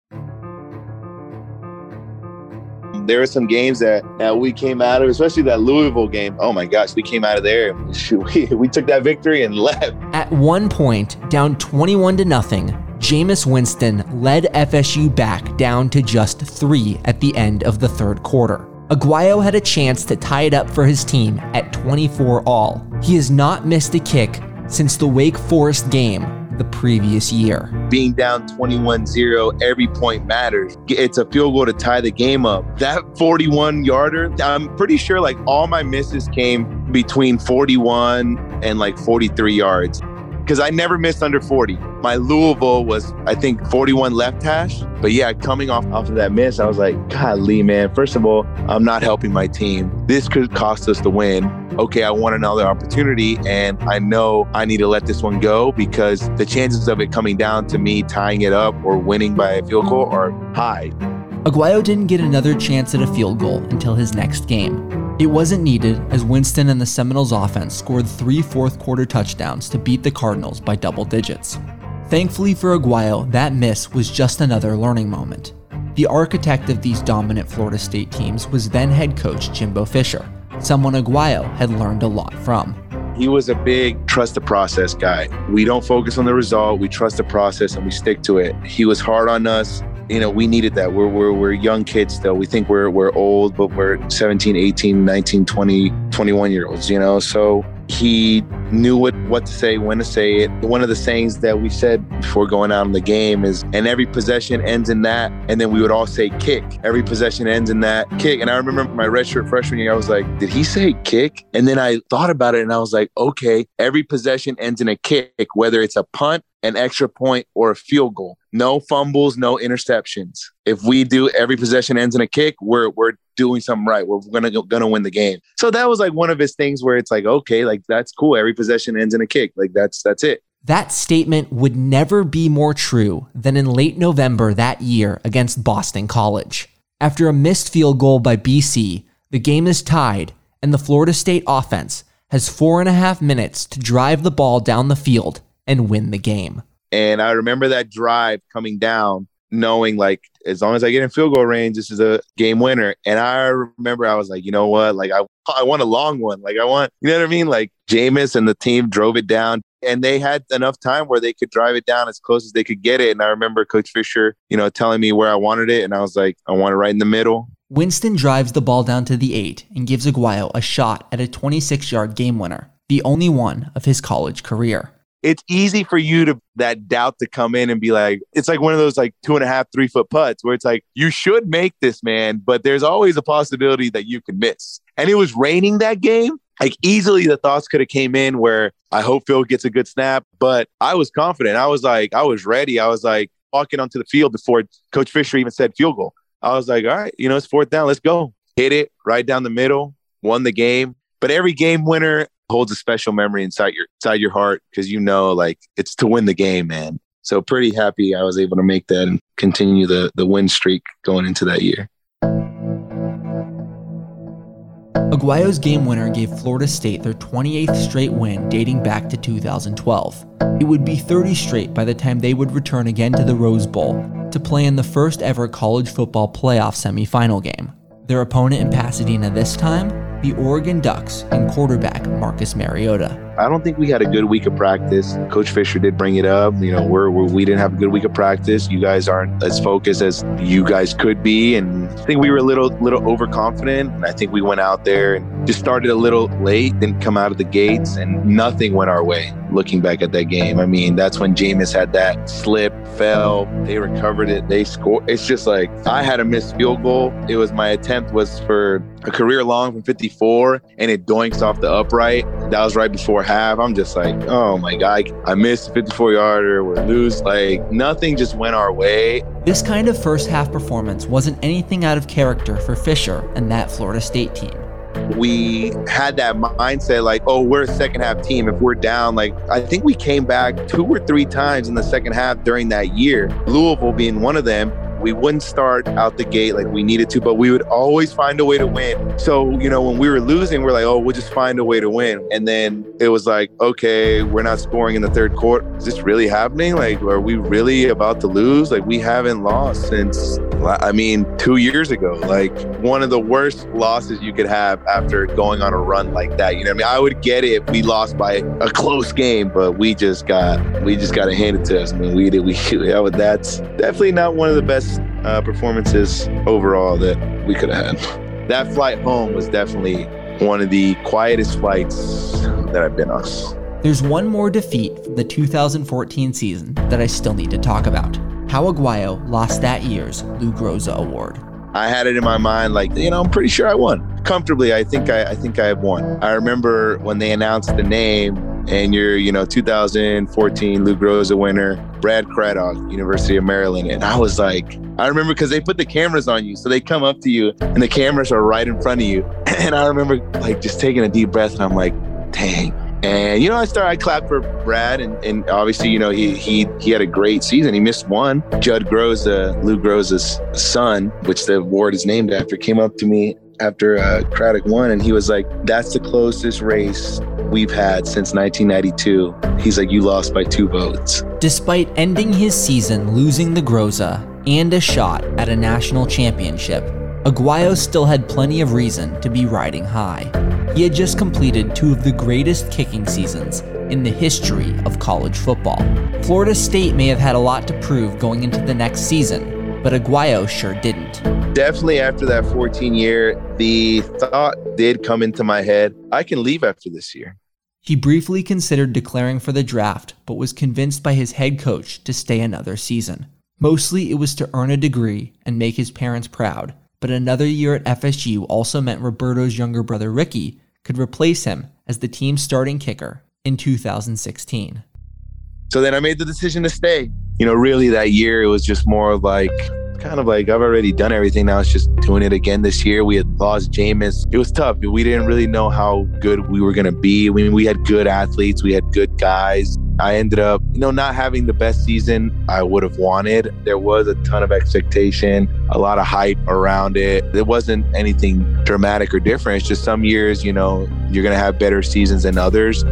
There were some games that, that we came out of, especially that Louisville game. Oh my gosh, we came out of there. We, we took that victory and left. At one point, down 21 to nothing, Jameis Winston led FSU back down to just three at the end of the third quarter. Aguayo had a chance to tie it up for his team at 24 all. He has not missed a kick since the Wake Forest game the previous year. Being down 21 0, every point matters. It's a field goal to tie the game up. That 41 yarder, I'm pretty sure like all my misses came between 41 and like 43 yards because I never missed under 40. My Louisville was, I think, 41 left hash. But yeah, coming off, off of that miss, I was like, God, Lee, man, first of all, I'm not helping my team. This could cost us the win. Okay, I want another opportunity, and I know I need to let this one go because the chances of it coming down to me tying it up or winning by a field goal are high. Aguayo didn't get another chance at a field goal until his next game. It wasn't needed as Winston and the Seminoles offense scored three fourth quarter touchdowns to beat the Cardinals by double digits. Thankfully for Aguayo, that miss was just another learning moment. The architect of these dominant Florida State teams was then head coach Jimbo Fisher, someone Aguayo had learned a lot from. He was a big trust the process guy. We don't focus on the result, we trust the process and we stick to it. He was hard on us you know, we needed that. We're, we're, we're young kids still. We think we're, we're old, but we're 17, 18, 19, 20, 21 year olds, you know? So he knew what, what to say, when to say it. One of the sayings that we said before going out in the game is, and every possession ends in that. And then we would all say kick. Every possession ends in that kick. And I remember my redshirt freshman year, I was like, did he say kick? And then I thought about it and I was like, okay, every possession ends in a kick, whether it's a punt an extra point or a field goal. No fumbles, no interceptions. If we do every possession ends in a kick, we're we're doing something right. We're gonna gonna win the game. So that was like one of his things where it's like, okay, like that's cool. Every possession ends in a kick. Like that's that's it. That statement would never be more true than in late November that year against Boston College. After a missed field goal by BC, the game is tied, and the Florida State offense has four and a half minutes to drive the ball down the field and win the game. And I remember that drive coming down, knowing like as long as I get in field goal range, this is a game winner. And I remember I was like, you know what? Like I I want a long one. Like I want, you know what I mean? Like Jameis and the team drove it down and they had enough time where they could drive it down as close as they could get it. And I remember Coach Fisher, you know, telling me where I wanted it. And I was like, I want it right in the middle. Winston drives the ball down to the eight and gives Aguayo a shot at a 26 yard game winner, the only one of his college career it's easy for you to that doubt to come in and be like, it's like one of those like two and a half, three foot putts where it's like, you should make this, man, but there's always a possibility that you can miss. And it was raining that game. Like easily the thoughts could have came in where I hope Phil gets a good snap, but I was confident. I was like, I was ready. I was like walking onto the field before Coach Fisher even said field goal. I was like, all right, you know, it's fourth down. Let's go. Hit it right down the middle, won the game. But every game winner holds a special memory inside your inside your heart because you know like it's to win the game, man. So pretty happy I was able to make that and continue the the win streak going into that year. Aguayo's game winner gave Florida State their 28th straight win dating back to 2012. It would be 30 straight by the time they would return again to the Rose Bowl to play in the first ever college football playoff semifinal game. Their opponent in Pasadena this time the Oregon Ducks and quarterback Marcus Mariota. I don't think we had a good week of practice. Coach Fisher did bring it up. You know, we're we did not have a good week of practice. You guys aren't as focused as you guys could be, and I think we were a little little overconfident. And I think we went out there and just started a little late, didn't come out of the gates, and nothing went our way. Looking back at that game, I mean, that's when Jameis had that slip, fell, they recovered it, they scored. It's just like I had a missed field goal. It was my attempt was for a career long from 54, and it doinks off the upright. That was right before half, I'm just like, oh my God, I missed a 54 yarder. We're lose. Like nothing just went our way. This kind of first half performance wasn't anything out of character for Fisher and that Florida State team. We had that mindset like, oh, we're a second half team. If we're down, like, I think we came back two or three times in the second half during that year, Louisville being one of them we wouldn't start out the gate like we needed to, but we would always find a way to win. So, you know, when we were losing, we're like, oh, we'll just find a way to win. And then it was like, okay, we're not scoring in the third quarter. Is this really happening? Like, are we really about to lose? Like, we haven't lost since, I mean, two years ago. Like, one of the worst losses you could have after going on a run like that. You know I mean? I would get it if we lost by a close game, but we just got, we just got to hand it to us. I mean, we did, we, that's definitely not one of the best uh, performances overall that we could have had. That flight home was definitely one of the quietest flights that I've been on. There's one more defeat from the 2014 season that I still need to talk about. How Aguayo lost that year's Lou Groza Award. I had it in my mind, like you know, I'm pretty sure I won comfortably. I think I, I think I have won. I remember when they announced the name, and you're, you know, 2014 Lou Groza winner, Brad Craddock, University of Maryland. And I was like, I remember because they put the cameras on you. So they come up to you and the cameras are right in front of you. And I remember like just taking a deep breath and I'm like, dang. And you know, I started I clapped for Brad and, and obviously, you know, he he he had a great season. He missed one. Judd Groza, Lou Groza's son, which the award is named after, came up to me after uh, Craddock won, and he was like, "That's the closest race we've had since 1992." He's like, "You lost by two votes." Despite ending his season losing the Groza and a shot at a national championship, Aguayo still had plenty of reason to be riding high. He had just completed two of the greatest kicking seasons in the history of college football. Florida State may have had a lot to prove going into the next season, but Aguayo sure didn't. Definitely after that 14 year, the thought did come into my head I can leave after this year. He briefly considered declaring for the draft, but was convinced by his head coach to stay another season. Mostly it was to earn a degree and make his parents proud, but another year at FSU also meant Roberto's younger brother Ricky could replace him as the team's starting kicker in 2016. So then I made the decision to stay. You know, really that year it was just more of like kind of like I've already done everything. Now it's just doing it again this year. We had lost Jameis. It was tough. We didn't really know how good we were gonna be. I mean, we had good athletes, we had good guys. I ended up, you know, not having the best season I would have wanted. There was a ton of expectation, a lot of hype around it. It wasn't anything dramatic or different. It's just some years, you know, you're gonna have better seasons than others.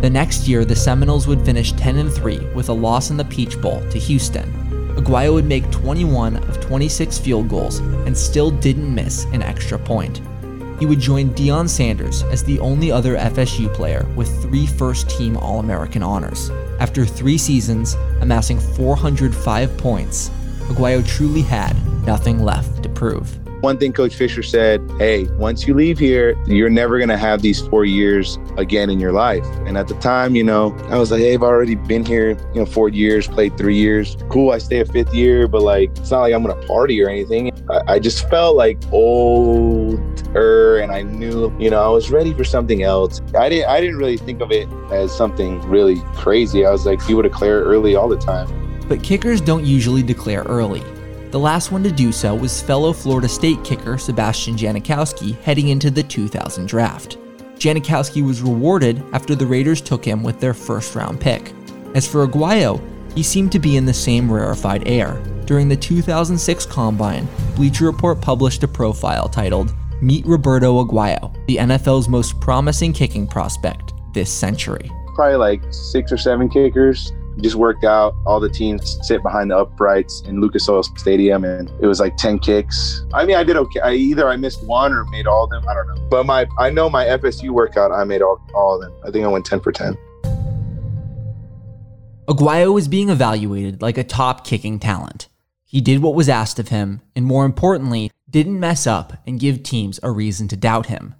The next year, the Seminoles would finish 10 and 3 with a loss in the Peach Bowl to Houston. Aguayo would make 21 of 26 field goals and still didn't miss an extra point. He would join Deion Sanders as the only other FSU player with three first team All American honors. After three seasons, amassing 405 points, Aguayo truly had nothing left to prove. One thing Coach Fisher said, hey, once you leave here, you're never going to have these four years again in your life. And at the time, you know, I was like, hey, I've already been here, you know, four years, played three years. Cool, I stay a fifth year, but like, it's not like I'm going to party or anything. I, I just felt like older and I knew, you know, I was ready for something else. I didn't, I didn't really think of it as something really crazy. I was like, people declare early all the time. But kickers don't usually declare early. The last one to do so was fellow Florida State kicker Sebastian Janikowski heading into the 2000 draft. Janikowski was rewarded after the Raiders took him with their first round pick. As for Aguayo, he seemed to be in the same rarefied air. During the 2006 Combine, Bleacher Report published a profile titled Meet Roberto Aguayo, the NFL's most promising kicking prospect this century. Probably like six or seven kickers just worked out. All the teams sit behind the uprights in Lucas Oil Stadium, and it was like 10 kicks. I mean, I did okay. I, either I missed one or made all of them. I don't know. But my, I know my FSU workout, I made all, all of them. I think I went 10 for 10. Aguayo was being evaluated like a top kicking talent. He did what was asked of him, and more importantly, didn't mess up and give teams a reason to doubt him.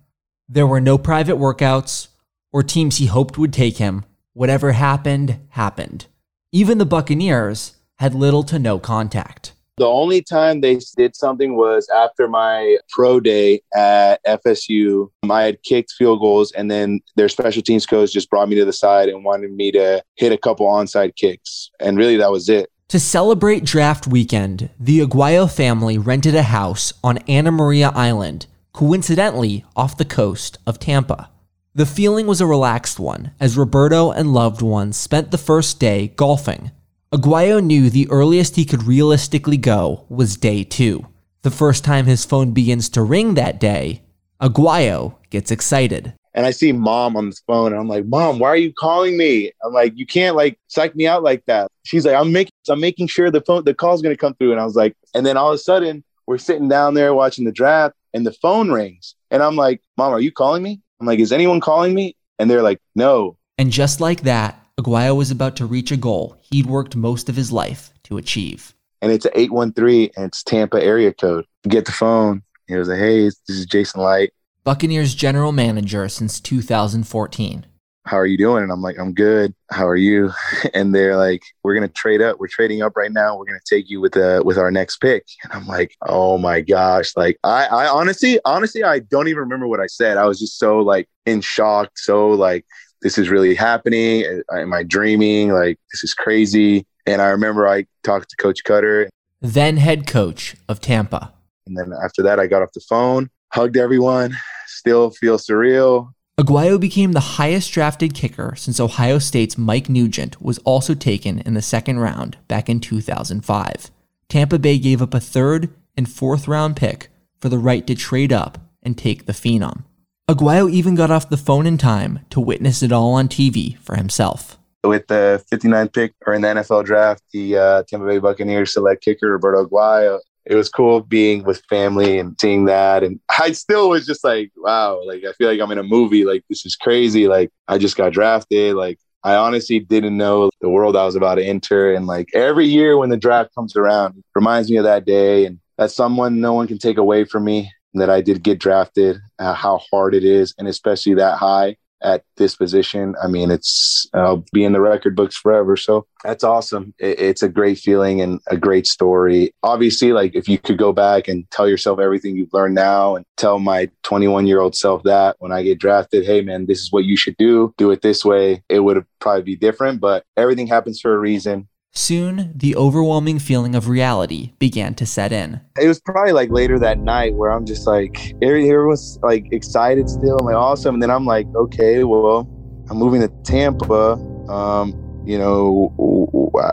There were no private workouts or teams he hoped would take him Whatever happened, happened. Even the Buccaneers had little to no contact. The only time they did something was after my pro day at FSU. I had kicked field goals, and then their special teams coach just brought me to the side and wanted me to hit a couple onside kicks. And really, that was it. To celebrate draft weekend, the Aguayo family rented a house on Anna Maria Island, coincidentally off the coast of Tampa. The feeling was a relaxed one, as Roberto and loved ones spent the first day golfing. Aguayo knew the earliest he could realistically go was day two. The first time his phone begins to ring that day, Aguayo gets excited. And I see mom on the phone, and I'm like, "Mom, why are you calling me?" I'm like, "You can't like psych me out like that." She's like, "I'm making, I'm making sure the phone, the call's gonna come through." And I was like, and then all of a sudden, we're sitting down there watching the draft, and the phone rings, and I'm like, "Mom, are you calling me?" I'm like, is anyone calling me? And they're like, no. And just like that, Aguayo was about to reach a goal he'd worked most of his life to achieve. And it's an 813 and it's Tampa area code. Get the phone. He was like, hey, this is Jason Licht. Buccaneers general manager since 2014 how are you doing? And I'm like, I'm good. How are you? And they're like, we're gonna trade up. We're trading up right now. We're gonna take you with the with our next pick. And I'm like, oh my gosh. Like I, I honestly, honestly, I don't even remember what I said. I was just so like in shock, so like this is really happening. Am I dreaming? Like, this is crazy. And I remember I talked to Coach Koetter, then head coach of Tampa. And then after that, I got off the phone, hugged everyone, still feel surreal. Aguayo became the highest drafted kicker since Ohio State's Mike Nugent was also taken in the second round back in 2005. Tampa Bay gave up a third and fourth round pick for the right to trade up and take the Phenom. Aguayo even got off the phone in time to witness it all on TV for himself. With the 59th pick or in the NFL draft, the uh, Tampa Bay Buccaneers select kicker Roberto Aguayo. It was cool being with family and seeing that. And I still was just like, wow, like I feel like I'm in a movie. Like this is crazy. Like I just got drafted. Like I honestly didn't know the world I was about to enter. And like every year when the draft comes around, reminds me of that day. And that's someone no one can take away from me that I did get drafted, uh, how hard it is, and especially that high at this position. I mean, it's I'll be in the record books forever. So that's awesome. It, it's a great feeling and a great story. Obviously, like if you could go back and tell yourself everything you've learned now and tell my 21 year old self that when I get drafted, hey man, this is what you should do. Do it this way. It would probably be different, but everything happens for a reason. Soon, the overwhelming feeling of reality began to set in. It was probably like later that night where I'm just like, everyone's like excited still. I'm like, awesome. And then I'm like, okay, well, I'm moving to Tampa. Um, you know,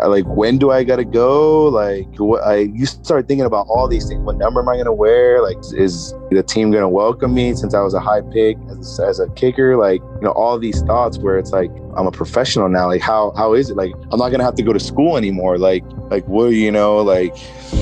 like when do I gotta go? Like, what I you start thinking about all these things. What number am I gonna wear? Like, is the team gonna welcome me since I was a high pick as, as a kicker? Like, you know, all these thoughts where it's like I'm a professional now. Like, how how is it? Like, I'm not gonna have to go to school anymore. Like, like what you know? Like,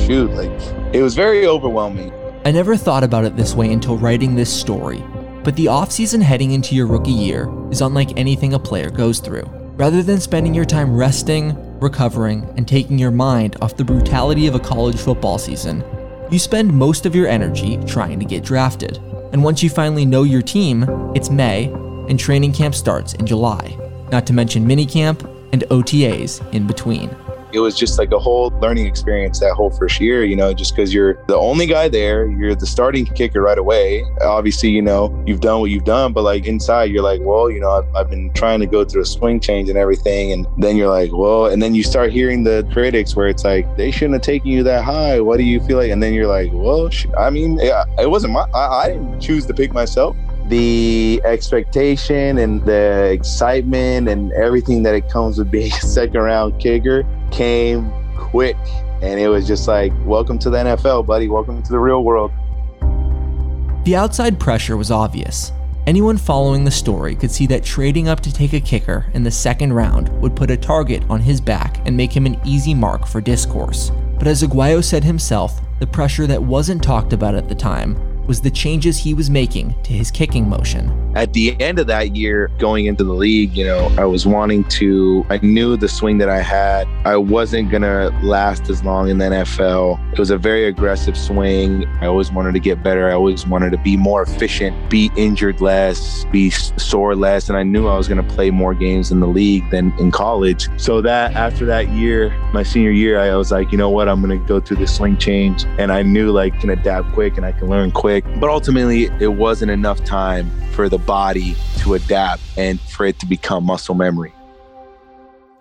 shoot, like it was very overwhelming. I never thought about it this way until writing this story. But the offseason heading into your rookie year is unlike anything a player goes through. Rather than spending your time resting, recovering, and taking your mind off the brutality of a college football season, you spend most of your energy trying to get drafted. And once you finally know your team, it's May, and training camp starts in July, not to mention minicamp and OTAs in between it was just like a whole learning experience that whole first year, you know, just because you're the only guy there, you're the starting kicker right away. Obviously, you know, you've done what you've done, but like inside, you're like, well, you know, I've, I've been trying to go through a swing change and everything. And then you're like, well, and then you start hearing the critics where it's like, they shouldn't have taken you that high. What do you feel like? And then you're like, well, I mean, it wasn't my, I, I didn't choose to pick myself the expectation and the excitement and everything that it comes with being a second round kicker came quick. And it was just like, welcome to the NFL, buddy. Welcome to the real world. The outside pressure was obvious. Anyone following the story could see that trading up to take a kicker in the second round would put a target on his back and make him an easy mark for discourse. But as Aguayo said himself, the pressure that wasn't talked about at the time was the changes he was making to his kicking motion. At the end of that year, going into the league, you know, I was wanting to, I knew the swing that I had, I wasn't going to last as long in the NFL. It was a very aggressive swing. I always wanted to get better. I always wanted to be more efficient, be injured less, be sore less. And I knew I was going to play more games in the league than in college. So that after that year, my senior year, I was like, you know what, I'm going to go through the swing change. And I knew like, can adapt quick and I can learn quick quick, but ultimately it wasn't enough time for the body to adapt and for it to become muscle memory.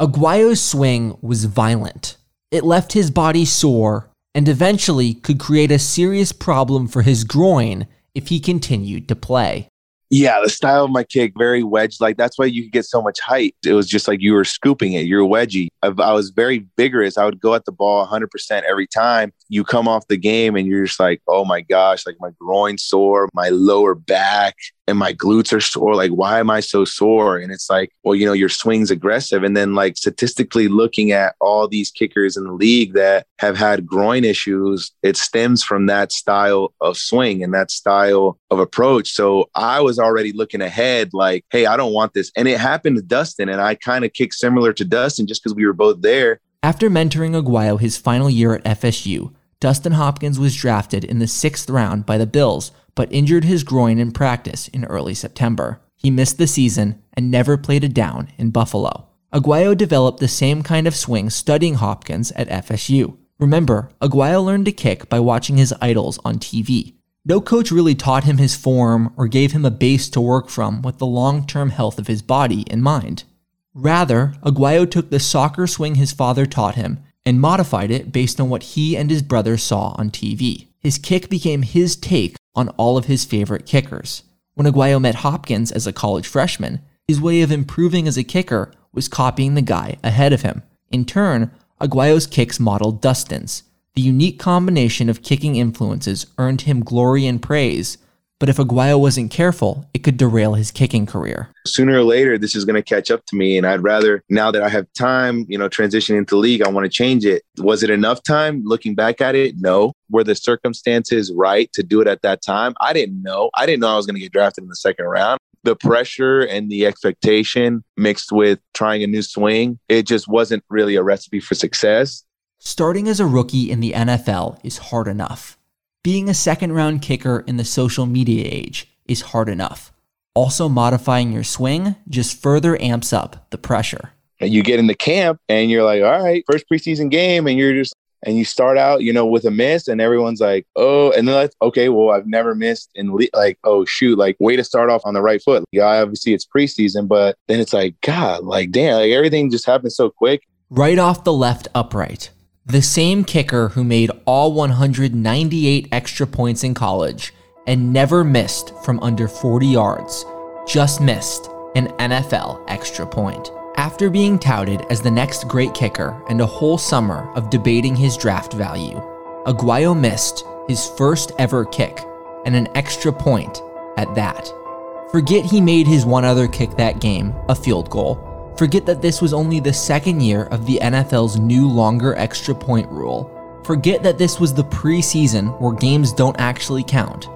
Aguayo's swing was violent. It left his body sore and eventually could create a serious problem for his groin if he continued to play. Yeah, the style of my kick, very wedge like. That's why you could get so much height. It was just like you were scooping it. You're wedgy. I, I was very vigorous. I would go at the ball 100% every time. You come off the game and you're just like, oh my gosh, like my groin sore, my lower back, and my glutes are sore. Like, why am I so sore? And it's like, well, you know, your swing's aggressive. And then, like, statistically looking at all these kickers in the league that have had groin issues, it stems from that style of swing and that style of approach. So I was already looking ahead, like, hey, I don't want this. And it happened to Dustin. And I kind of kicked similar to Dustin just because we were both there. After mentoring Aguayo his final year at FSU, Dustin Hopkins was drafted in the sixth round by the Bills but injured his groin in practice in early September. He missed the season and never played a down in Buffalo. Aguayo developed the same kind of swing studying Hopkins at FSU. Remember, Aguayo learned to kick by watching his idols on TV. No coach really taught him his form or gave him a base to work from with the long term health of his body in mind. Rather, Aguayo took the soccer swing his father taught him and modified it based on what he and his brother saw on TV. His kick became his take on all of his favorite kickers. When Aguayo met Hopkins as a college freshman, his way of improving as a kicker was copying the guy ahead of him. In turn, Aguayo's kicks modeled Dustin's. The unique combination of kicking influences earned him glory and praise, but if Aguayo wasn't careful, it could derail his kicking career. Sooner or later, this is going to catch up to me. And I'd rather, now that I have time, you know, transition into league, I want to change it. Was it enough time looking back at it? No. Were the circumstances right to do it at that time? I didn't know. I didn't know I was going to get drafted in the second round. The pressure and the expectation mixed with trying a new swing, it just wasn't really a recipe for success. Starting as a rookie in the NFL is hard enough. Being a second round kicker in the social media age is hard enough. Also, modifying your swing just further amps up the pressure. You get into camp and you're like, all right, first preseason game, and you're just, and you start out, you know, with a miss, and everyone's like, oh, and then like, okay, well, I've never missed, and like, oh shoot, like, way to start off on the right foot. Yeah, obviously it's preseason, but then it's like, God, like, damn, like everything just happens so quick. Right off the left upright, the same kicker who made all 198 extra points in college and never missed from under 40 yards, just missed an NFL extra point. After being touted as the next great kicker and a whole summer of debating his draft value, Aguayo missed his first ever kick and an extra point at that. Forget he made his one other kick that game, a field goal, Forget that this was only the second year of the NFL's new longer extra point rule. Forget that this was the preseason where games don't actually count.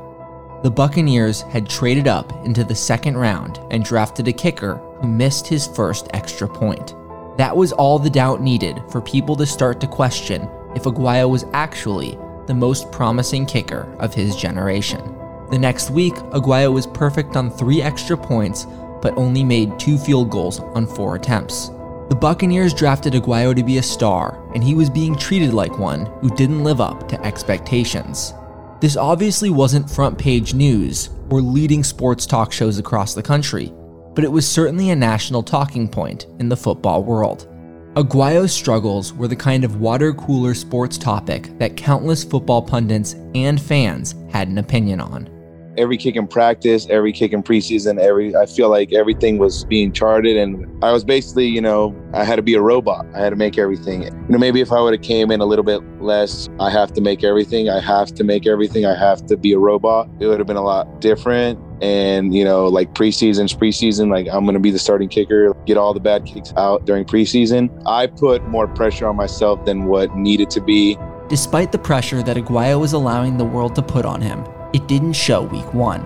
The Buccaneers had traded up into the second round and drafted a kicker who missed his first extra point. That was all the doubt needed for people to start to question if Aguayo was actually the most promising kicker of his generation. The next week, Aguayo was perfect on three extra points but only made two field goals on four attempts. The Buccaneers drafted Aguayo to be a star, and he was being treated like one who didn't live up to expectations. This obviously wasn't front page news or leading sports talk shows across the country, but it was certainly a national talking point in the football world. Aguayo's struggles were the kind of water cooler sports topic that countless football pundits and fans had an opinion on every kick in practice, every kick in preseason, every I feel like everything was being charted and I was basically, you know, I had to be a robot. I had to make everything. You know, maybe if I would have came in a little bit less, I have to make everything. I have to make everything. I have to be a robot. It would have been a lot different. And, you know, like preseason's preseason, like I'm to be the starting kicker, get all the bad kicks out during preseason. I put more pressure on myself than what needed to be. Despite the pressure that Aguayo was allowing the world to put on him, it didn't show week one.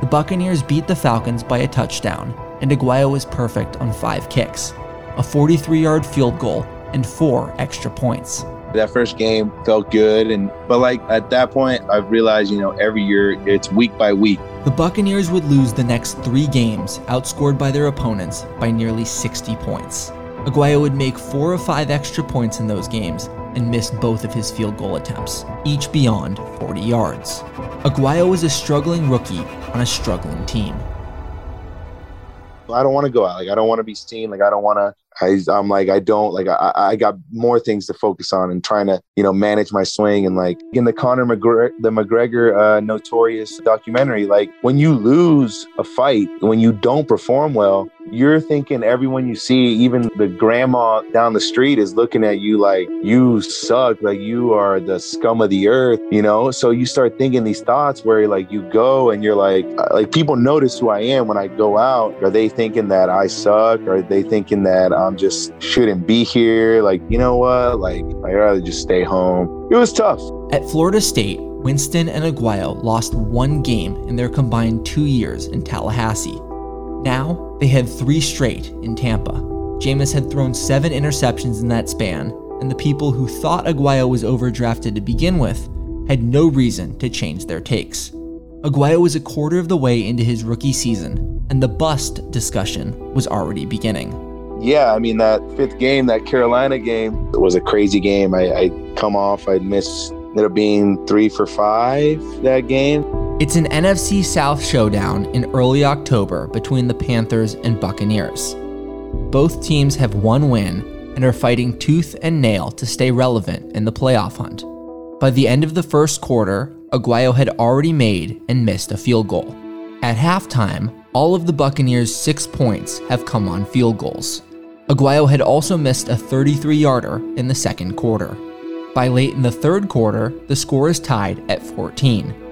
The Buccaneers beat the Falcons by a touchdown, and Aguayo was perfect on five kicks, a 43 yard field goal, and four extra points. That first game felt good, and but like at that point, I've realized you know every year it's week by week. The Buccaneers would lose the next three games, outscored by their opponents by nearly 60 points. Aguayo would make four or five extra points in those games and missed both of his field goal attempts, each beyond 40 yards. Aguayo was a struggling rookie on a struggling team. I don't want to go out. Like I don't want to be seen. Like I don't want to I, am like, I don't like, I, I got more things to focus on and trying to, you know, manage my swing. And like in the Conor McGregor, the McGregor uh, notorious documentary, like when you lose a fight, when you don't perform well, you're thinking everyone you see, even the grandma down the street is looking at you like you suck, like you are the scum of the earth, you know? So you start thinking these thoughts where like you go and you're like, uh, like people notice who I am when I go out. Are they thinking that I suck? Are they thinking that I'm just shouldn't be here. Like, you know what? Like, I'd rather just stay home. It was tough. At Florida State, Winston and Aguayo lost one game in their combined two years in Tallahassee. Now, they had three straight in Tampa. Jameis had thrown seven interceptions in that span, and the people who thought Aguayo was overdrafted to begin with had no reason to change their takes. Aguayo was a quarter of the way into his rookie season, and the bust discussion was already beginning yeah, I mean that fifth game, that Carolina game, it was a crazy game. I, I come off, I miss Ended up being three for five that game. It's an NFC South showdown in early October between the Panthers and Buccaneers. Both teams have one win and are fighting tooth and nail to stay relevant in the playoff hunt. By the end of the first quarter, Aguayo had already made and missed a field goal. At halftime, all of the Buccaneers' six points have come on field goals. Aguayo had also missed a 33 yarder in the second quarter. By late in the third quarter, the score is tied at 14.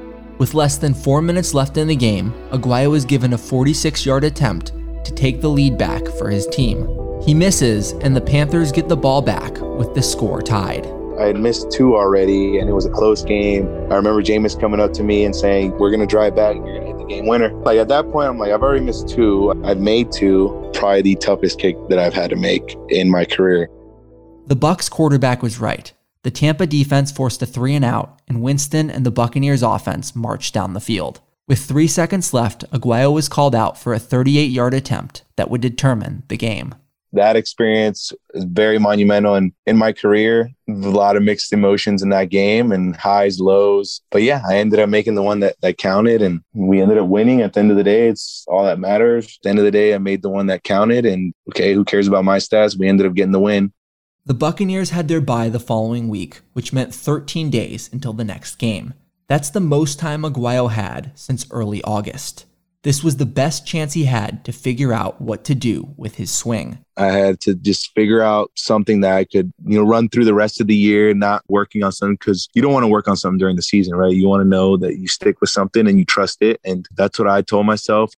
With less than four minutes left in the game, Aguayo was given a 46 yard attempt to take the lead back for his team. He misses, and the Panthers get the ball back with the score tied. I had missed two already, and it was a close game. I remember Jameis coming up to me and saying, We're going to drive back and you're going to hit the game winner. Like at that point, I'm like, I've already missed two. I've made two. Probably the toughest kick that I've had to make in my career. The Bucks quarterback was right. The Tampa defense forced a three and out, and Winston and the Buccaneers offense marched down the field. With three seconds left, Aguayo was called out for a 38 yard attempt that would determine the game that experience is very monumental in, in my career. A lot of mixed emotions in that game and highs, lows. But yeah, I ended up making the one that, that counted and we ended up winning. At the end of the day, it's all that matters. At the end of the day, I made the one that counted. And okay, who cares about my stats? We ended up getting the win. The Buccaneers had their bye the following week, which meant 13 days until the next game. That's the most time Aguayo had since early August. This was the best chance he had to figure out what to do with his swing. I had to just figure out something that I could, you know, run through the rest of the year, not working on something because you don't want to work on something during the season, right? You want to know that you stick with something and you trust it. And that's what I told myself.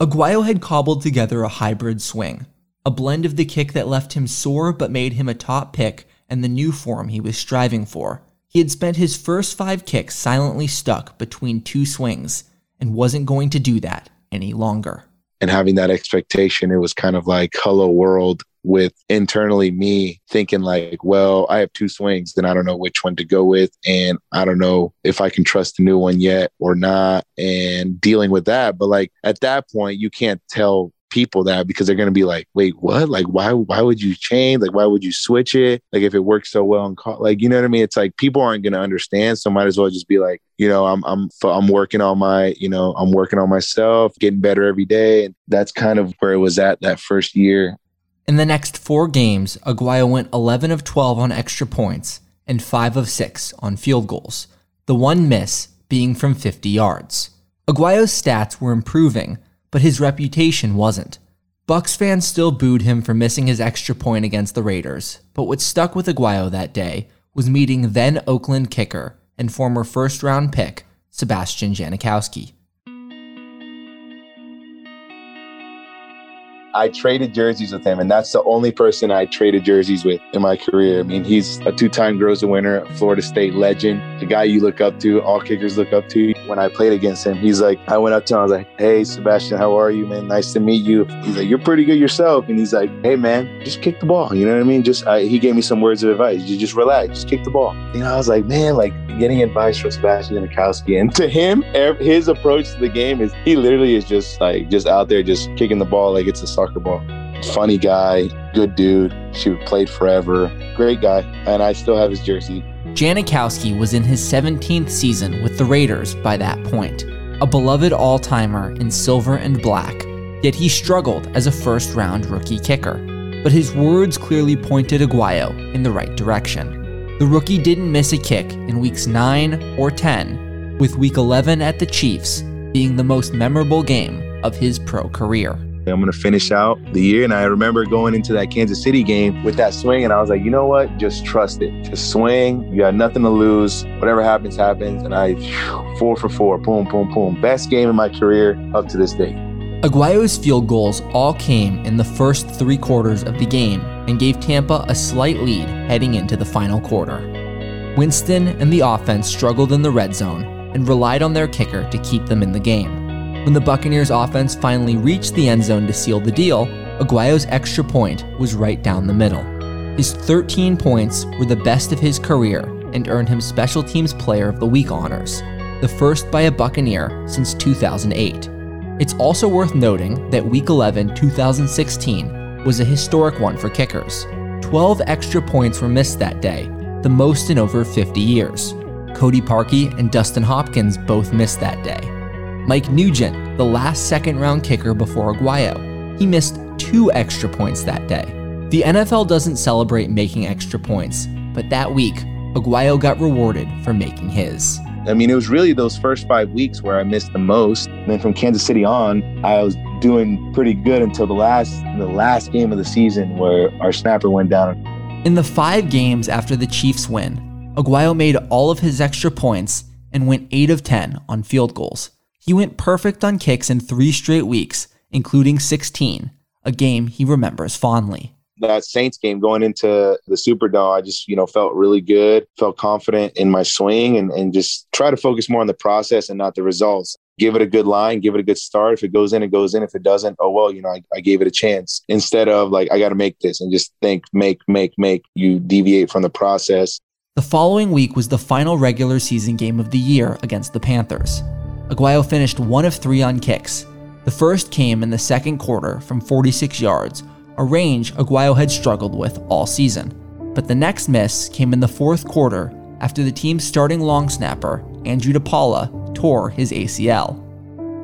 Aguayo had cobbled together a hybrid swing, a blend of the kick that left him sore but made him a top pick and the new form he was striving for. He had spent his first five kicks silently stuck between two swings and wasn't going to do that any longer. And having that expectation, it was kind of like hello world with internally me thinking like, well, I have two swings and I don't know which one to go with. And I don't know if I can trust the new one yet or not and dealing with that. But like at that point, you can't tell people that because they're going to be like, wait, what? Like, why, why would you change? Like, why would you switch it? Like, if it works so well and call, like, you know what I mean? It's like people aren't going to understand. So might as well just be like, you know, I'm, I'm, I'm working on my, you know, I'm working on myself, getting better every day. And that's kind of where it was at that first year. In the next four games, Aguayo went 11 of 12 on extra points and 5 of 6 on field goals, the one miss being from 50 yards. Aguayo's stats were improving, but his reputation wasn't. Bucks fans still booed him for missing his extra point against the Raiders, but what stuck with Aguayo that day was meeting then Oakland kicker and former first round pick Sebastian Janikowski. I traded jerseys with him, and that's the only person I traded jerseys with in my career. I mean, he's a two-time Groza winner, Florida State legend, the guy you look up to, all kickers look up to. When I played against him, he's like, I went up to him, I was like, "Hey, Sebastian, how are you, man? Nice to meet you." He's like, "You're pretty good yourself," and he's like, "Hey, man, just kick the ball." You know what I mean? Just I, he gave me some words of advice. You just relax, just kick the ball. You know, I was like, man, like getting advice from Sebastian Janikowski, and to him, his approach to the game is he literally is just like just out there, just kicking the ball like it's a soccer ball. Funny guy, good dude. She played forever. Great guy. And I still have his jersey. Janikowski was in his 17th season with the Raiders by that point, a beloved all timer in silver and black, yet he struggled as a first round rookie kicker. But his words clearly pointed Aguayo in the right direction. The rookie didn't miss a kick in weeks 9 or 10, with week 11 at the Chiefs being the most memorable game of his pro career. I'm going to finish out the year. And I remember going into that Kansas City game with that swing, and I was like, you know what? Just trust it. Just swing. You got nothing to lose. Whatever happens, happens. And I, four for four, boom, boom, boom. Best game in my career up to this day. Aguayo's field goals all came in the first three quarters of the game and gave Tampa a slight lead heading into the final quarter. Winston and the offense struggled in the red zone and relied on their kicker to keep them in the game. When the Buccaneers offense finally reached the end zone to seal the deal, Aguayo's extra point was right down the middle. His 13 points were the best of his career and earned him Special Teams Player of the Week honors, the first by a Buccaneer since 2008. It's also worth noting that Week 11, 2016 was a historic one for kickers. 12 extra points were missed that day, the most in over 50 years. Cody Parkey and Dustin Hopkins both missed that day. Mike Nugent, the last second round kicker before Aguayo, he missed two extra points that day. The NFL doesn't celebrate making extra points, but that week, Aguayo got rewarded for making his. I mean, it was really those first five weeks where I missed the most. And then from Kansas City on, I was doing pretty good until the last the last game of the season where our snapper went down. In the five games after the Chiefs win, Aguayo made all of his extra points and went 8 of 10 on field goals. He went perfect on kicks in three straight weeks, including 16, a game he remembers fondly that Saints game going into the Superdome, I just, you know, felt really good, felt confident in my swing and, and just try to focus more on the process and not the results. Give it a good line, give it a good start. If it goes in, it goes in. If it doesn't, oh, well, you know, I, I gave it a chance instead of like, I got to make this and just think, make, make, make. You deviate from the process. The following week was the final regular season game of the year against the Panthers. Aguayo finished one of three on kicks. The first came in the second quarter from 46 yards a range Aguayo had struggled with all season. But the next miss came in the fourth quarter after the team's starting long snapper, Andrew DePaola, tore his ACL.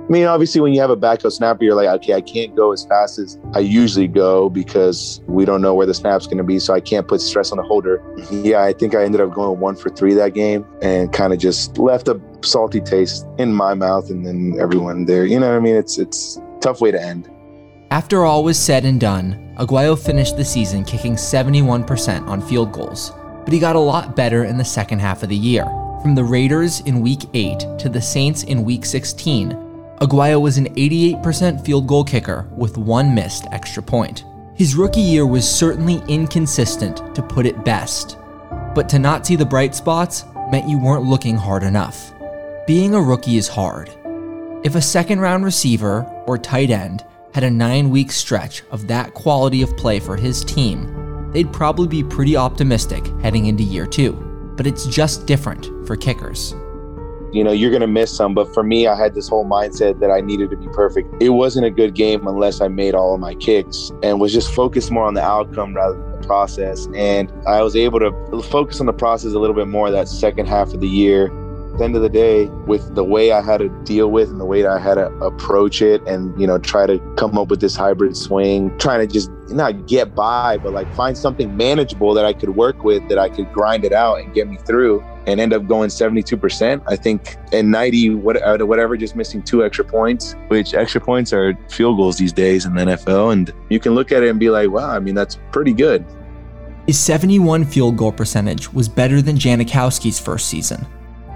I mean, obviously, when you have a backup snapper, you're like, okay, I can't go as fast as I usually go because we don't know where the snap's going to be. So I can't put stress on the holder. Mm-hmm. Yeah, I think I ended up going one for three that game and kind of just left a salty taste in my mouth and then everyone there. You know what I mean? It's it's tough way to end. After all was said and done, Aguayo finished the season kicking 71% on field goals, but he got a lot better in the second half of the year. From the Raiders in Week 8 to the Saints in Week 16, Aguayo was an 88% field goal kicker with one missed extra point. His rookie year was certainly inconsistent, to put it best, but to not see the bright spots meant you weren't looking hard enough. Being a rookie is hard. If a second round receiver or tight end had a nine week stretch of that quality of play for his team, they'd probably be pretty optimistic heading into year two. But it's just different for kickers. You know, you're going to miss some, but for me, I had this whole mindset that I needed to be perfect. It wasn't a good game unless I made all of my kicks and was just focused more on the outcome rather than the process. And I was able to focus on the process a little bit more that second half of the year at the end of the day, with the way I had to deal with and the way I had to approach it and, you know, try to come up with this hybrid swing, trying to just not get by, but like find something manageable that I could work with, that I could grind it out and get me through and end up going 72%. I think in 90, whatever, just missing two extra points, which extra points are field goals these days in the NFL. And you can look at it and be like, wow, I mean, that's pretty good. His 71 field goal percentage was better than Janikowski's first season,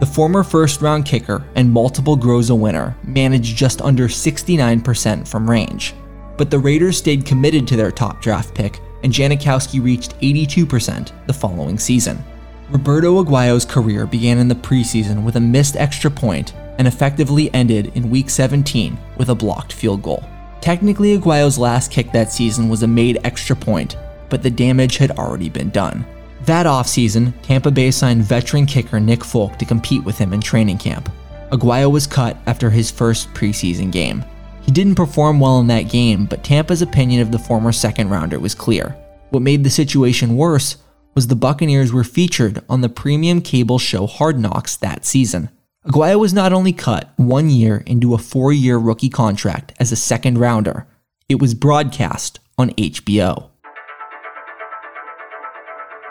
the former first round kicker and multiple Groza winner managed just under 69% from range. But the Raiders stayed committed to their top draft pick, and Janikowski reached 82% the following season. Roberto Aguayo's career began in the preseason with a missed extra point and effectively ended in week 17 with a blocked field goal. Technically, Aguayo's last kick that season was a made extra point, but the damage had already been done. That offseason, Tampa Bay signed veteran kicker Nick Folk to compete with him in training camp. Aguayo was cut after his first preseason game. He didn't perform well in that game, but Tampa's opinion of the former second rounder was clear. What made the situation worse was the Buccaneers were featured on the premium cable show Hard Knocks that season. Aguayo was not only cut one year into a four year rookie contract as a second rounder, it was broadcast on HBO.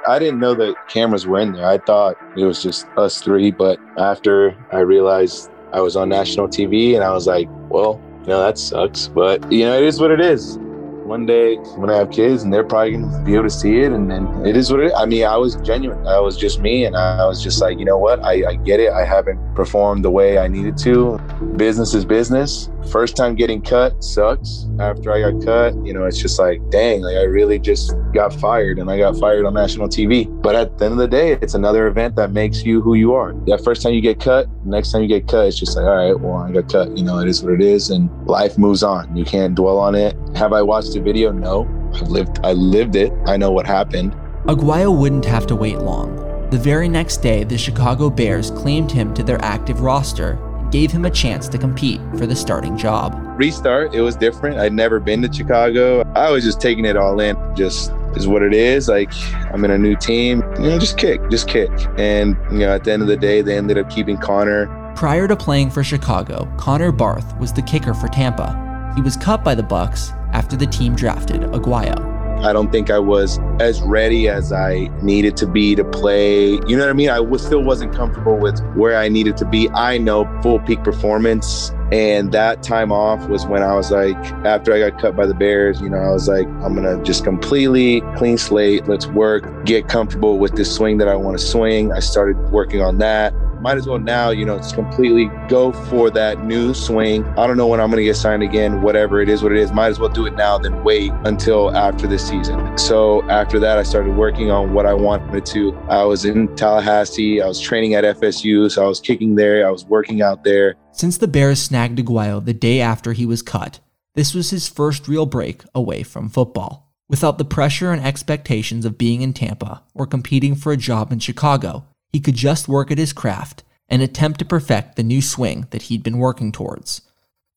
I didn't know that cameras were in there. I thought it was just us three. But after I realized I was on national TV, and I was like, well, you know, that sucks. But, you know, it is what it is one day when I have kids and they're probably gonna be able to see it and then it is what it is. I mean, I was genuine. I was just me and I was just like, you know what? I, I get it. I haven't performed the way I needed to. Business is business. First time getting cut sucks. After I got cut, you know, it's just like, dang, like I really just got fired and I got fired on national TV. But at the end of the day, it's another event that makes you who you are. That first time you get cut, next time you get cut, it's just like, all right, well, I got cut. You know, it is what it is and life moves on. You can't dwell on it. Have I watched the video? No. I've lived I lived it. I know what happened. Aguayo wouldn't have to wait long. The very next day, the Chicago Bears claimed him to their active roster and gave him a chance to compete for the starting job. Restart, it was different. I'd never been to Chicago. I was just taking it all in, just is what it is. Like I'm in a new team, you know, just kick, just kick. And you know, at the end of the day, they ended up keeping Connor. Prior to playing for Chicago, Connor Barth was the kicker for Tampa. He was cut by the Bucs after the team drafted Aguayo. I don't think I was as ready as I needed to be to play. You know what I mean? I was, still wasn't comfortable with where I needed to be. I know full peak performance. And that time off was when I was like, after I got cut by the Bears, you know, I was like, I'm going to just completely clean slate. Let's work, get comfortable with this swing that I want to swing. I started working on that might as well now, you know, just completely go for that new swing. I don't know when I'm going to get signed again, whatever it is, what it is. Might as well do it now than wait until after this season. So after that, I started working on what I wanted to. I was in Tallahassee. I was training at FSU. So I was kicking there. I was working out there. Since the Bears snagged Aguayo the day after he was cut, this was his first real break away from football. Without the pressure and expectations of being in Tampa or competing for a job in Chicago, he could just work at his craft and attempt to perfect the new swing that he'd been working towards.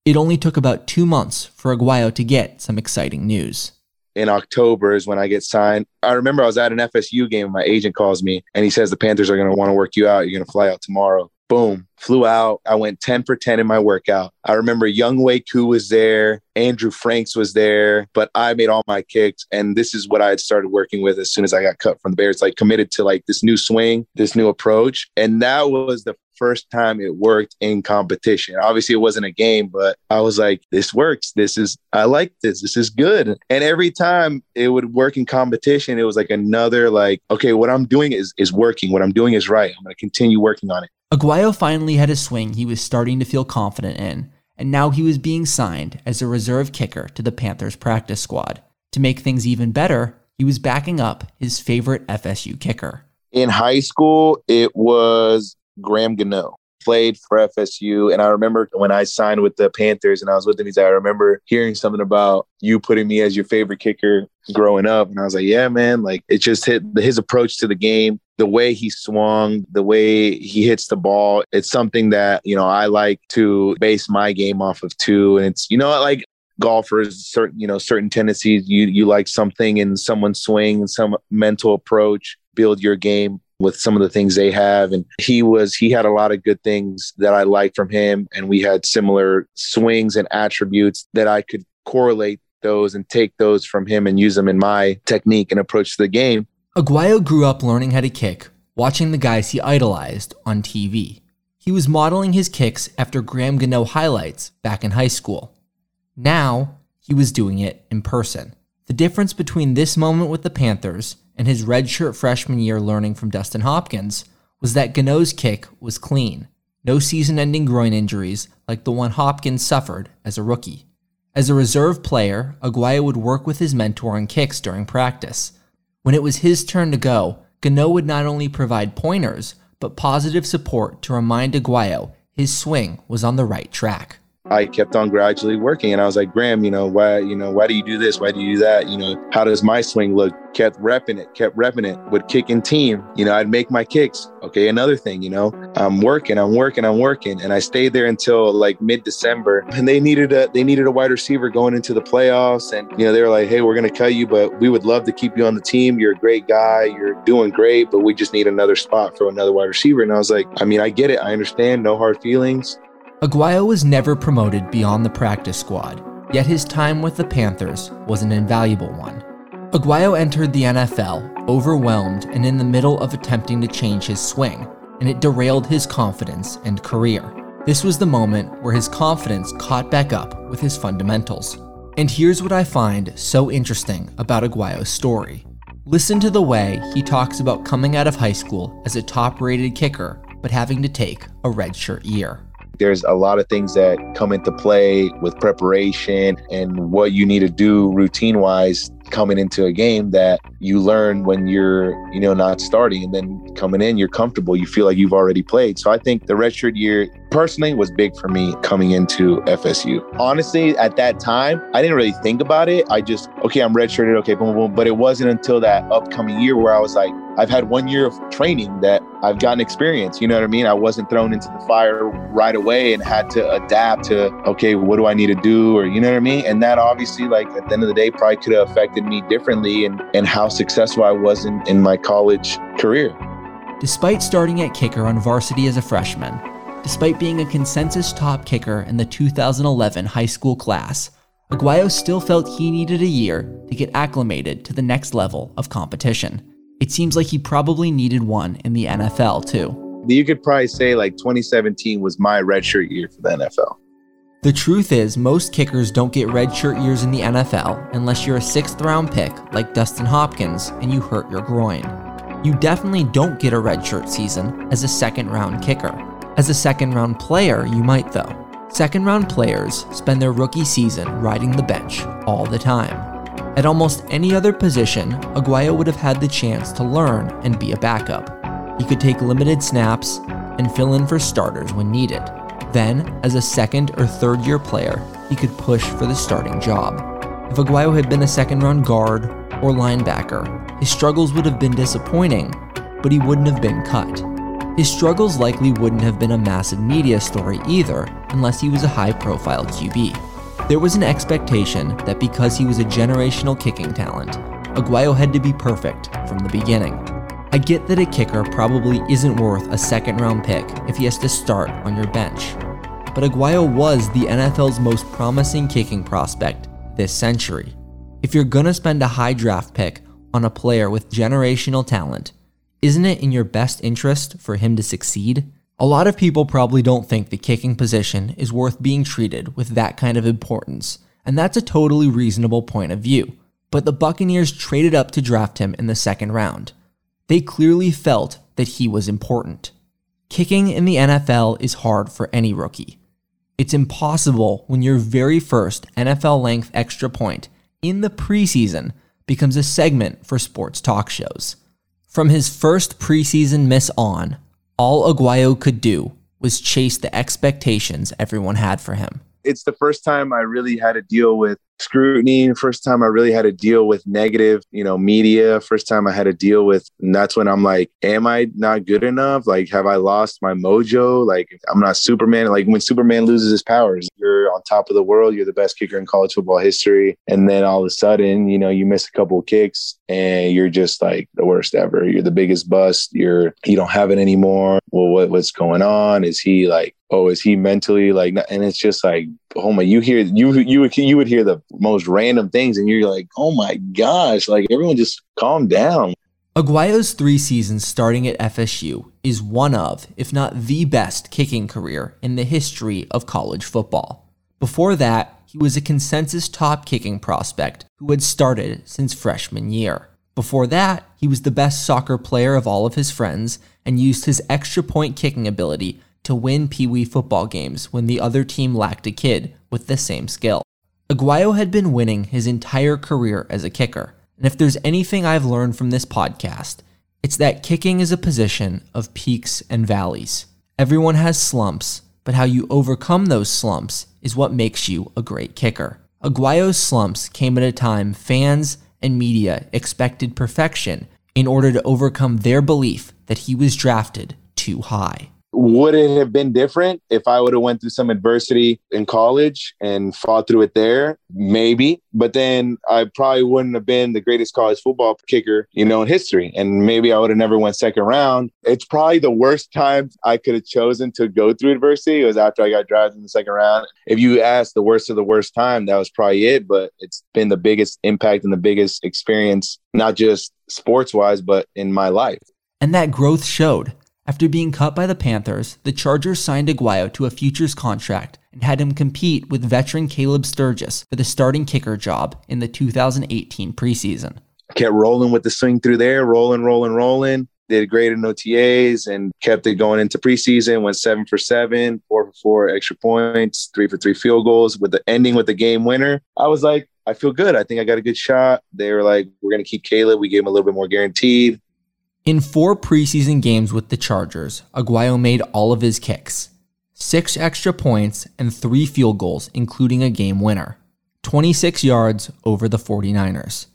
It only took about two months for Aguayo to get some exciting news. In October is when I get signed. I remember I was at an FSU game and my agent calls me and he says the Panthers are going to want to work you out. You're going to fly out tomorrow boom, flew out. I went 10 for 10 in my workout. I remember Younghoe Koo was there, Andrew Franks was there, but I made all my kicks. And this is what I had started working with as soon as I got cut from the Bears, like committed to like this new swing, this new approach. And that was the first time it worked in competition. Obviously, it wasn't a game, but I was like, this works. This is, I like this. This is good. And every time it would work in competition, it was like another, like, okay, what I'm doing is, is working. What I'm doing is right. I'm going to continue working on it. Aguayo finally had a swing he was starting to feel confident in, and now he was being signed as a reserve kicker to the Panthers practice squad. To make things even better, he was backing up his favorite FSU kicker. In high school, it was Graham Gano played for FSU. And I remember when I signed with the Panthers and I was with him, he's like, I remember hearing something about you putting me as your favorite kicker growing up. And I was like, yeah, man, like it just hit his approach to the game, the way he swung, the way he hits the ball. It's something that, you know, I like to base my game off of too. And it's, you know, like golfers certain you know certain tendencies you you like something in someone's swing some mental approach build your game with some of the things they have. And he was, he had a lot of good things that I liked from him. And we had similar swings and attributes that I could correlate those and take those from him and use them in my technique and approach to the game. Aguayo grew up learning how to kick, watching the guys he idolized on TV. He was modeling his kicks after Graham Gano highlights back in high school. Now, he was doing it in person. The difference between this moment with the Panthers and his redshirt freshman year learning from Dustin Hopkins was that Gano's kick was clean, no season ending groin injuries like the one Hopkins suffered as a rookie. As a reserve player, Aguayo would work with his mentor on kicks during practice. When it was his turn to go, Gano would not only provide pointers, but positive support to remind Aguayo his swing was on the right track. I kept on gradually working. And I was like, Graham, you know, why, you know, why do you do this? Why do you do that? You know, how does my swing look? Kept repping it, kept repping it, would kick team. You know, I'd make my kicks. Okay, another thing, you know, I'm working, I'm working, I'm working. And I stayed there until like mid-December. And they needed a they needed a wide receiver going into the playoffs. And, you know, they were like, hey, we're gonna cut you, but we would love to keep you on the team. You're a great guy, you're doing great, but we just need another spot for another wide receiver. And I was like, I mean, I get it, I understand, no hard feelings. Aguayo was never promoted beyond the practice squad, yet his time with the Panthers was an invaluable one. Aguayo entered the NFL overwhelmed and in the middle of attempting to change his swing, and it derailed his confidence and career. This was the moment where his confidence caught back up with his fundamentals. And here's what I find so interesting about Aguayo's story. Listen to the way he talks about coming out of high school as a top rated kicker, but having to take a redshirt year there's a lot of things that come into play with preparation and what you need to do routine wise coming into a game that you learn when you're you know not starting. And then coming in you're comfortable. You feel like you've already played. So i think the redshirt year personally was big for me coming into FSU. Honestly, at that time, I didn't really think about it. I just, okay, I'm redshirted, okay, boom, boom. But it wasn't until that upcoming year where I was like, I've had one year of training that I've gotten experience. You know what I mean? I wasn't thrown into the fire right away and had to adapt to, okay, what do I need to do? Or, you know what I mean? And that obviously, like, at the end of the day, probably could have affected me differently and, and how successful I was in, in my college career. Despite starting at kicker on varsity as a freshman, despite being a consensus top kicker in the 2011 high school class, Aguayo still felt he needed a year to get acclimated to the next level of competition. It seems like he probably needed one in the NFL too. You could probably say like 2017 was my redshirt year for the NFL. The truth is, most kickers don't get redshirt years in the NFL unless you're a sixth round pick like Dustin Hopkins and you hurt your groin. You definitely don't get a redshirt season as a second round kicker. As a second round player, you might though. Second round players spend their rookie season riding the bench all the time. At almost any other position, Aguayo would have had the chance to learn and be a backup. He could take limited snaps and fill in for starters when needed. Then, as a second or third year player, he could push for the starting job. If Aguayo had been a second round guard or linebacker, his struggles would have been disappointing, but he wouldn't have been cut. His struggles likely wouldn't have been a massive media story either, unless he was a high profile QB. There was an expectation that because he was a generational kicking talent, Aguayo had to be perfect from the beginning. I get that a kicker probably isn't worth a second round pick if he has to start on your bench. But Aguayo was the NFL's most promising kicking prospect this century. If you're gonna spend a high draft pick on a player with generational talent, isn't it in your best interest for him to succeed? A lot of people probably don't think the kicking position is worth being treated with that kind of importance, and that's a totally reasonable point of view. But the Buccaneers traded up to draft him in the second round. They clearly felt that he was important. Kicking in the NFL is hard for any rookie. It's impossible when your very first NFL length extra point in the preseason becomes a segment for sports talk shows. From his first preseason miss on, all Aguayo could do was chase the expectations everyone had for him. It's the first time I really had to deal with scrutiny. First time i really had to deal with negative you know media. First time i had to deal with and that's when i'm like am i not good enough? Like have i lost my mojo? Like i'm not superman. Like when superman loses his powers you're on top of the world. You're the best kicker in college football history. And then all of a sudden you know you miss a couple of kicks and you're just like the worst ever. You're the biggest bust. You're you don't have it anymore. Well what, what's going on? Is he like oh, is he mentally like? And it's just like, oh my, you hear you you you would hear the most random things, and you're like, oh my gosh, like everyone just calm down. Aguayo's three seasons starting at FSU is one of, if not the best kicking career in the history of college football. Before that, he was a consensus top kicking prospect who had started since freshman year. Before that, he was the best soccer player of all of his friends and used his extra point kicking ability to win Pee Wee football games when the other team lacked a kid with the same skill. Aguayo had been winning his entire career as a kicker, and if there's anything I've learned from this podcast, it's that kicking is a position of peaks and valleys. Everyone has slumps, but how you overcome those slumps is what makes you a great kicker. Aguayo's slumps came at a time fans and media expected perfection in order to overcome their belief that he was drafted too high would it have been different if I would have went through some adversity in college and fought through it there? Maybe, but then I probably wouldn't have been the greatest college football kicker, you know, in history. And maybe I would have never went second round. It's probably the worst time I could have chosen to go through adversity. It was after I got drafted in the second round. If you ask the worst of the worst time, that was probably it. But it's been the biggest impact and the biggest experience, not just sports wise, but in my life. And that growth showed. After being cut by the Panthers, the Chargers signed Aguayo to a futures contract and had him compete with veteran Caleb Sturgis for the starting kicker job in the 2018 preseason. Kept rolling with the swing through there, rolling, rolling, rolling. Did great in OTAs and kept it going into preseason. Went seven for seven, four for four extra points, three for three field goals with the ending with the game winner. I was like, I feel good. I think I got a good shot. They were like, we're going to keep Caleb. We gave him a little bit more guaranteed. In four preseason games with the Chargers, Aguayo made all of his kicks. six extra points, and three field goals, including a game winner. 26 yards over the 49ers.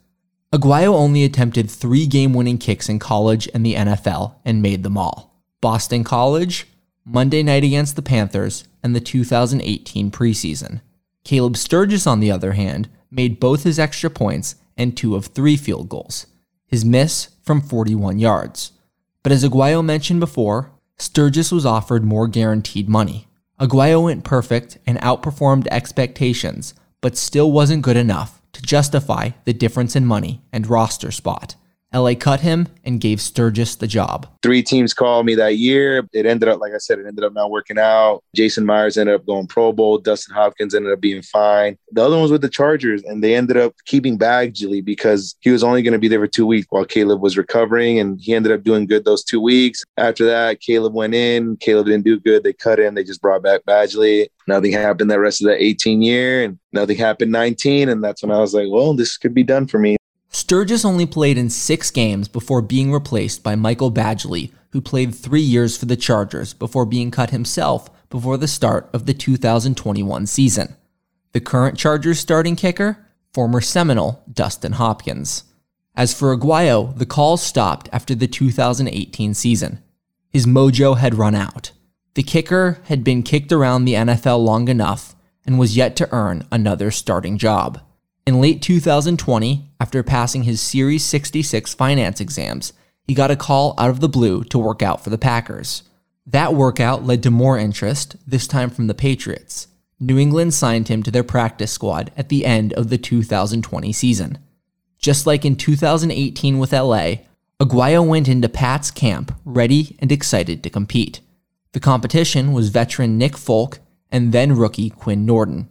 Aguayo only attempted three game winning kicks in college and the NFL and made them all Boston College, Monday night against the Panthers, and the 2018 preseason. Caleb Sturgis, on the other hand, made both his extra points and two of three field goals, his miss from 41 yards. But as Aguayo mentioned before, Sturgis was offered more guaranteed money. Aguayo went perfect and outperformed expectations, but still wasn't good enough to justify the difference in money and roster spot. LA cut him and gave Sturgis the job. Three teams called me that year. It ended up, like I said, it ended up not working out. Jason Myers ended up going Pro Bowl. Dustin Hopkins ended up being fine. The other one was with the Chargers, and they ended up keeping Badgley because he was only going to be there for two weeks while Caleb was recovering, and he ended up doing good those two weeks. After that, Caleb went in. Caleb didn't do good. They cut him. They just brought back Badgley. Nothing happened the rest of the 18 year, and nothing happened 19. And that's when I was like, well, this could be done for me. Sturgis only played in six games before being replaced by Michael Badgley, who played three years for the Chargers before being cut himself before the start of the 2021 season. The current Chargers starting kicker, former Seminole Dustin Hopkins. As for Aguayo, the calls stopped after the 2018 season. His mojo had run out. The kicker had been kicked around the NFL long enough and was yet to earn another starting job. In late 2020, after passing his Series 66 finance exams, he got a call out of the blue to work out for the Packers. That workout led to more interest, this time from the Patriots. New England signed him to their practice squad at the end of the 2020 season. Just like in 2018 with LA, Aguayo went into Pat's camp ready and excited to compete. The competition was veteran Nick Folk and then rookie Quinn Nordin.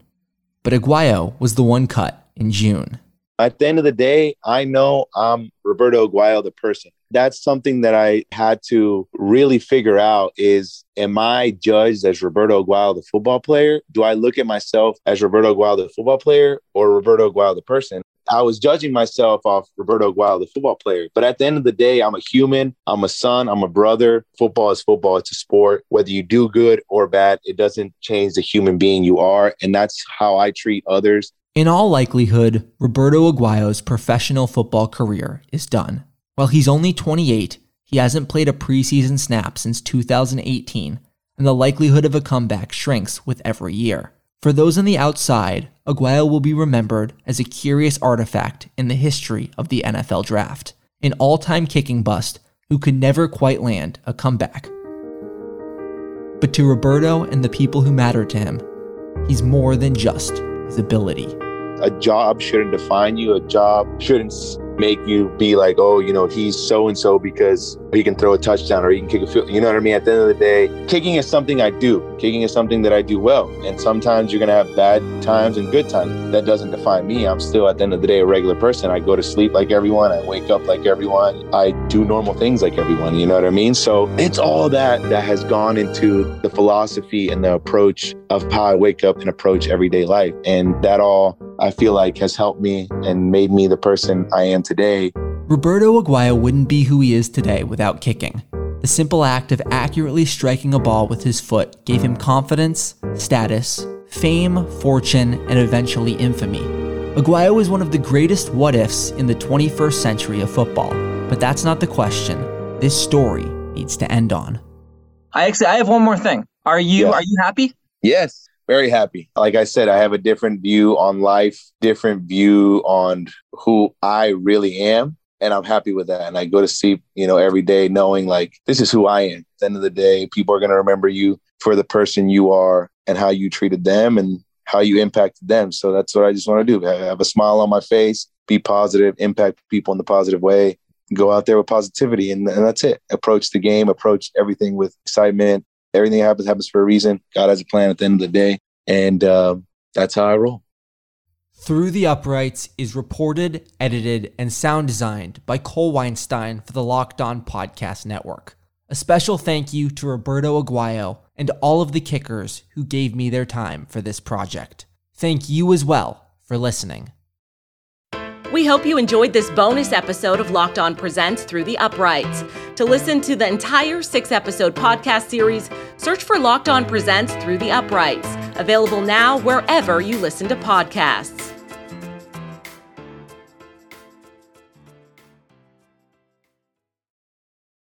But Aguayo was the one cut in June. At the end of the day, I know I'm Roberto Aguayo, the person. That's something that I had to really figure out is am I judged as Roberto Aguayo, the football player? Do I look at myself as Roberto Aguayo, the football player, or Roberto Aguayo, the person? I was judging myself off Roberto Aguayo, the football player. But at the end of the day, I'm a human. I'm a son. I'm a brother. Football is football. It's a sport. Whether you do good or bad, it doesn't change the human being you are. And that's how I treat others. In all likelihood, Roberto Aguayo's professional football career is done. While he's only 28, he hasn't played a preseason snap since 2018, and the likelihood of a comeback shrinks with every year. For those on the outside, Aguayo will be remembered as a curious artifact in the history of the NFL draft, an all time kicking bust who could never quite land a comeback. But to Roberto and the people who matter to him, he's more than just his ability. A job shouldn't define you. A job shouldn't make you be like, oh, you know, he's so and so because he can throw a touchdown or he can kick a field. You know what I mean? At the end of the day, kicking is something I do. Kicking is something that I do well. And sometimes you're going to have bad times and good times. That doesn't define me. I'm still, at the end of the day, a regular person. I go to sleep like everyone. I wake up like everyone. I do normal things like everyone. You know what I mean? So it's all that that has gone into the philosophy and the approach of how I wake up and approach everyday life. And that all I feel like has helped me and made me the person I am today. Roberto Aguayo wouldn't be who he is today without kicking. The simple act of accurately striking a ball with his foot gave him confidence, status, fame, fortune, and eventually infamy. Aguayo is one of the greatest what ifs in the 21st century of football, but that's not the question this story needs to end on. I actually I have one more thing. Are you are you happy? Yes very happy. Like I said, I have a different view on life, different view on who I really am. And I'm happy with that. And I go to sleep, you know, every day knowing like this is who I am. At the end of the day, people are going to remember you for the person you are and how you treated them and how you impacted them. So that's what I just want to do. Have a smile on my face, be positive, impact people in the positive way, go out there with positivity. And, and that's it. Approach the game, approach everything with excitement, everything happens happens for a reason. God has a plan at the end of the day, and uh, that's how I roll. Through the Uprights is reported, edited, and sound designed by Cole Weinstein for the Locked On Podcast Network. A special thank you to Roberto Aguayo and all of the kickers who gave me their time for this project. Thank you as well for listening. We hope you enjoyed this bonus episode of Locked On Presents Through the Uprights. To listen to the entire six episode podcast series, search for Locked On Presents Through the Uprights, available now wherever you listen to podcasts.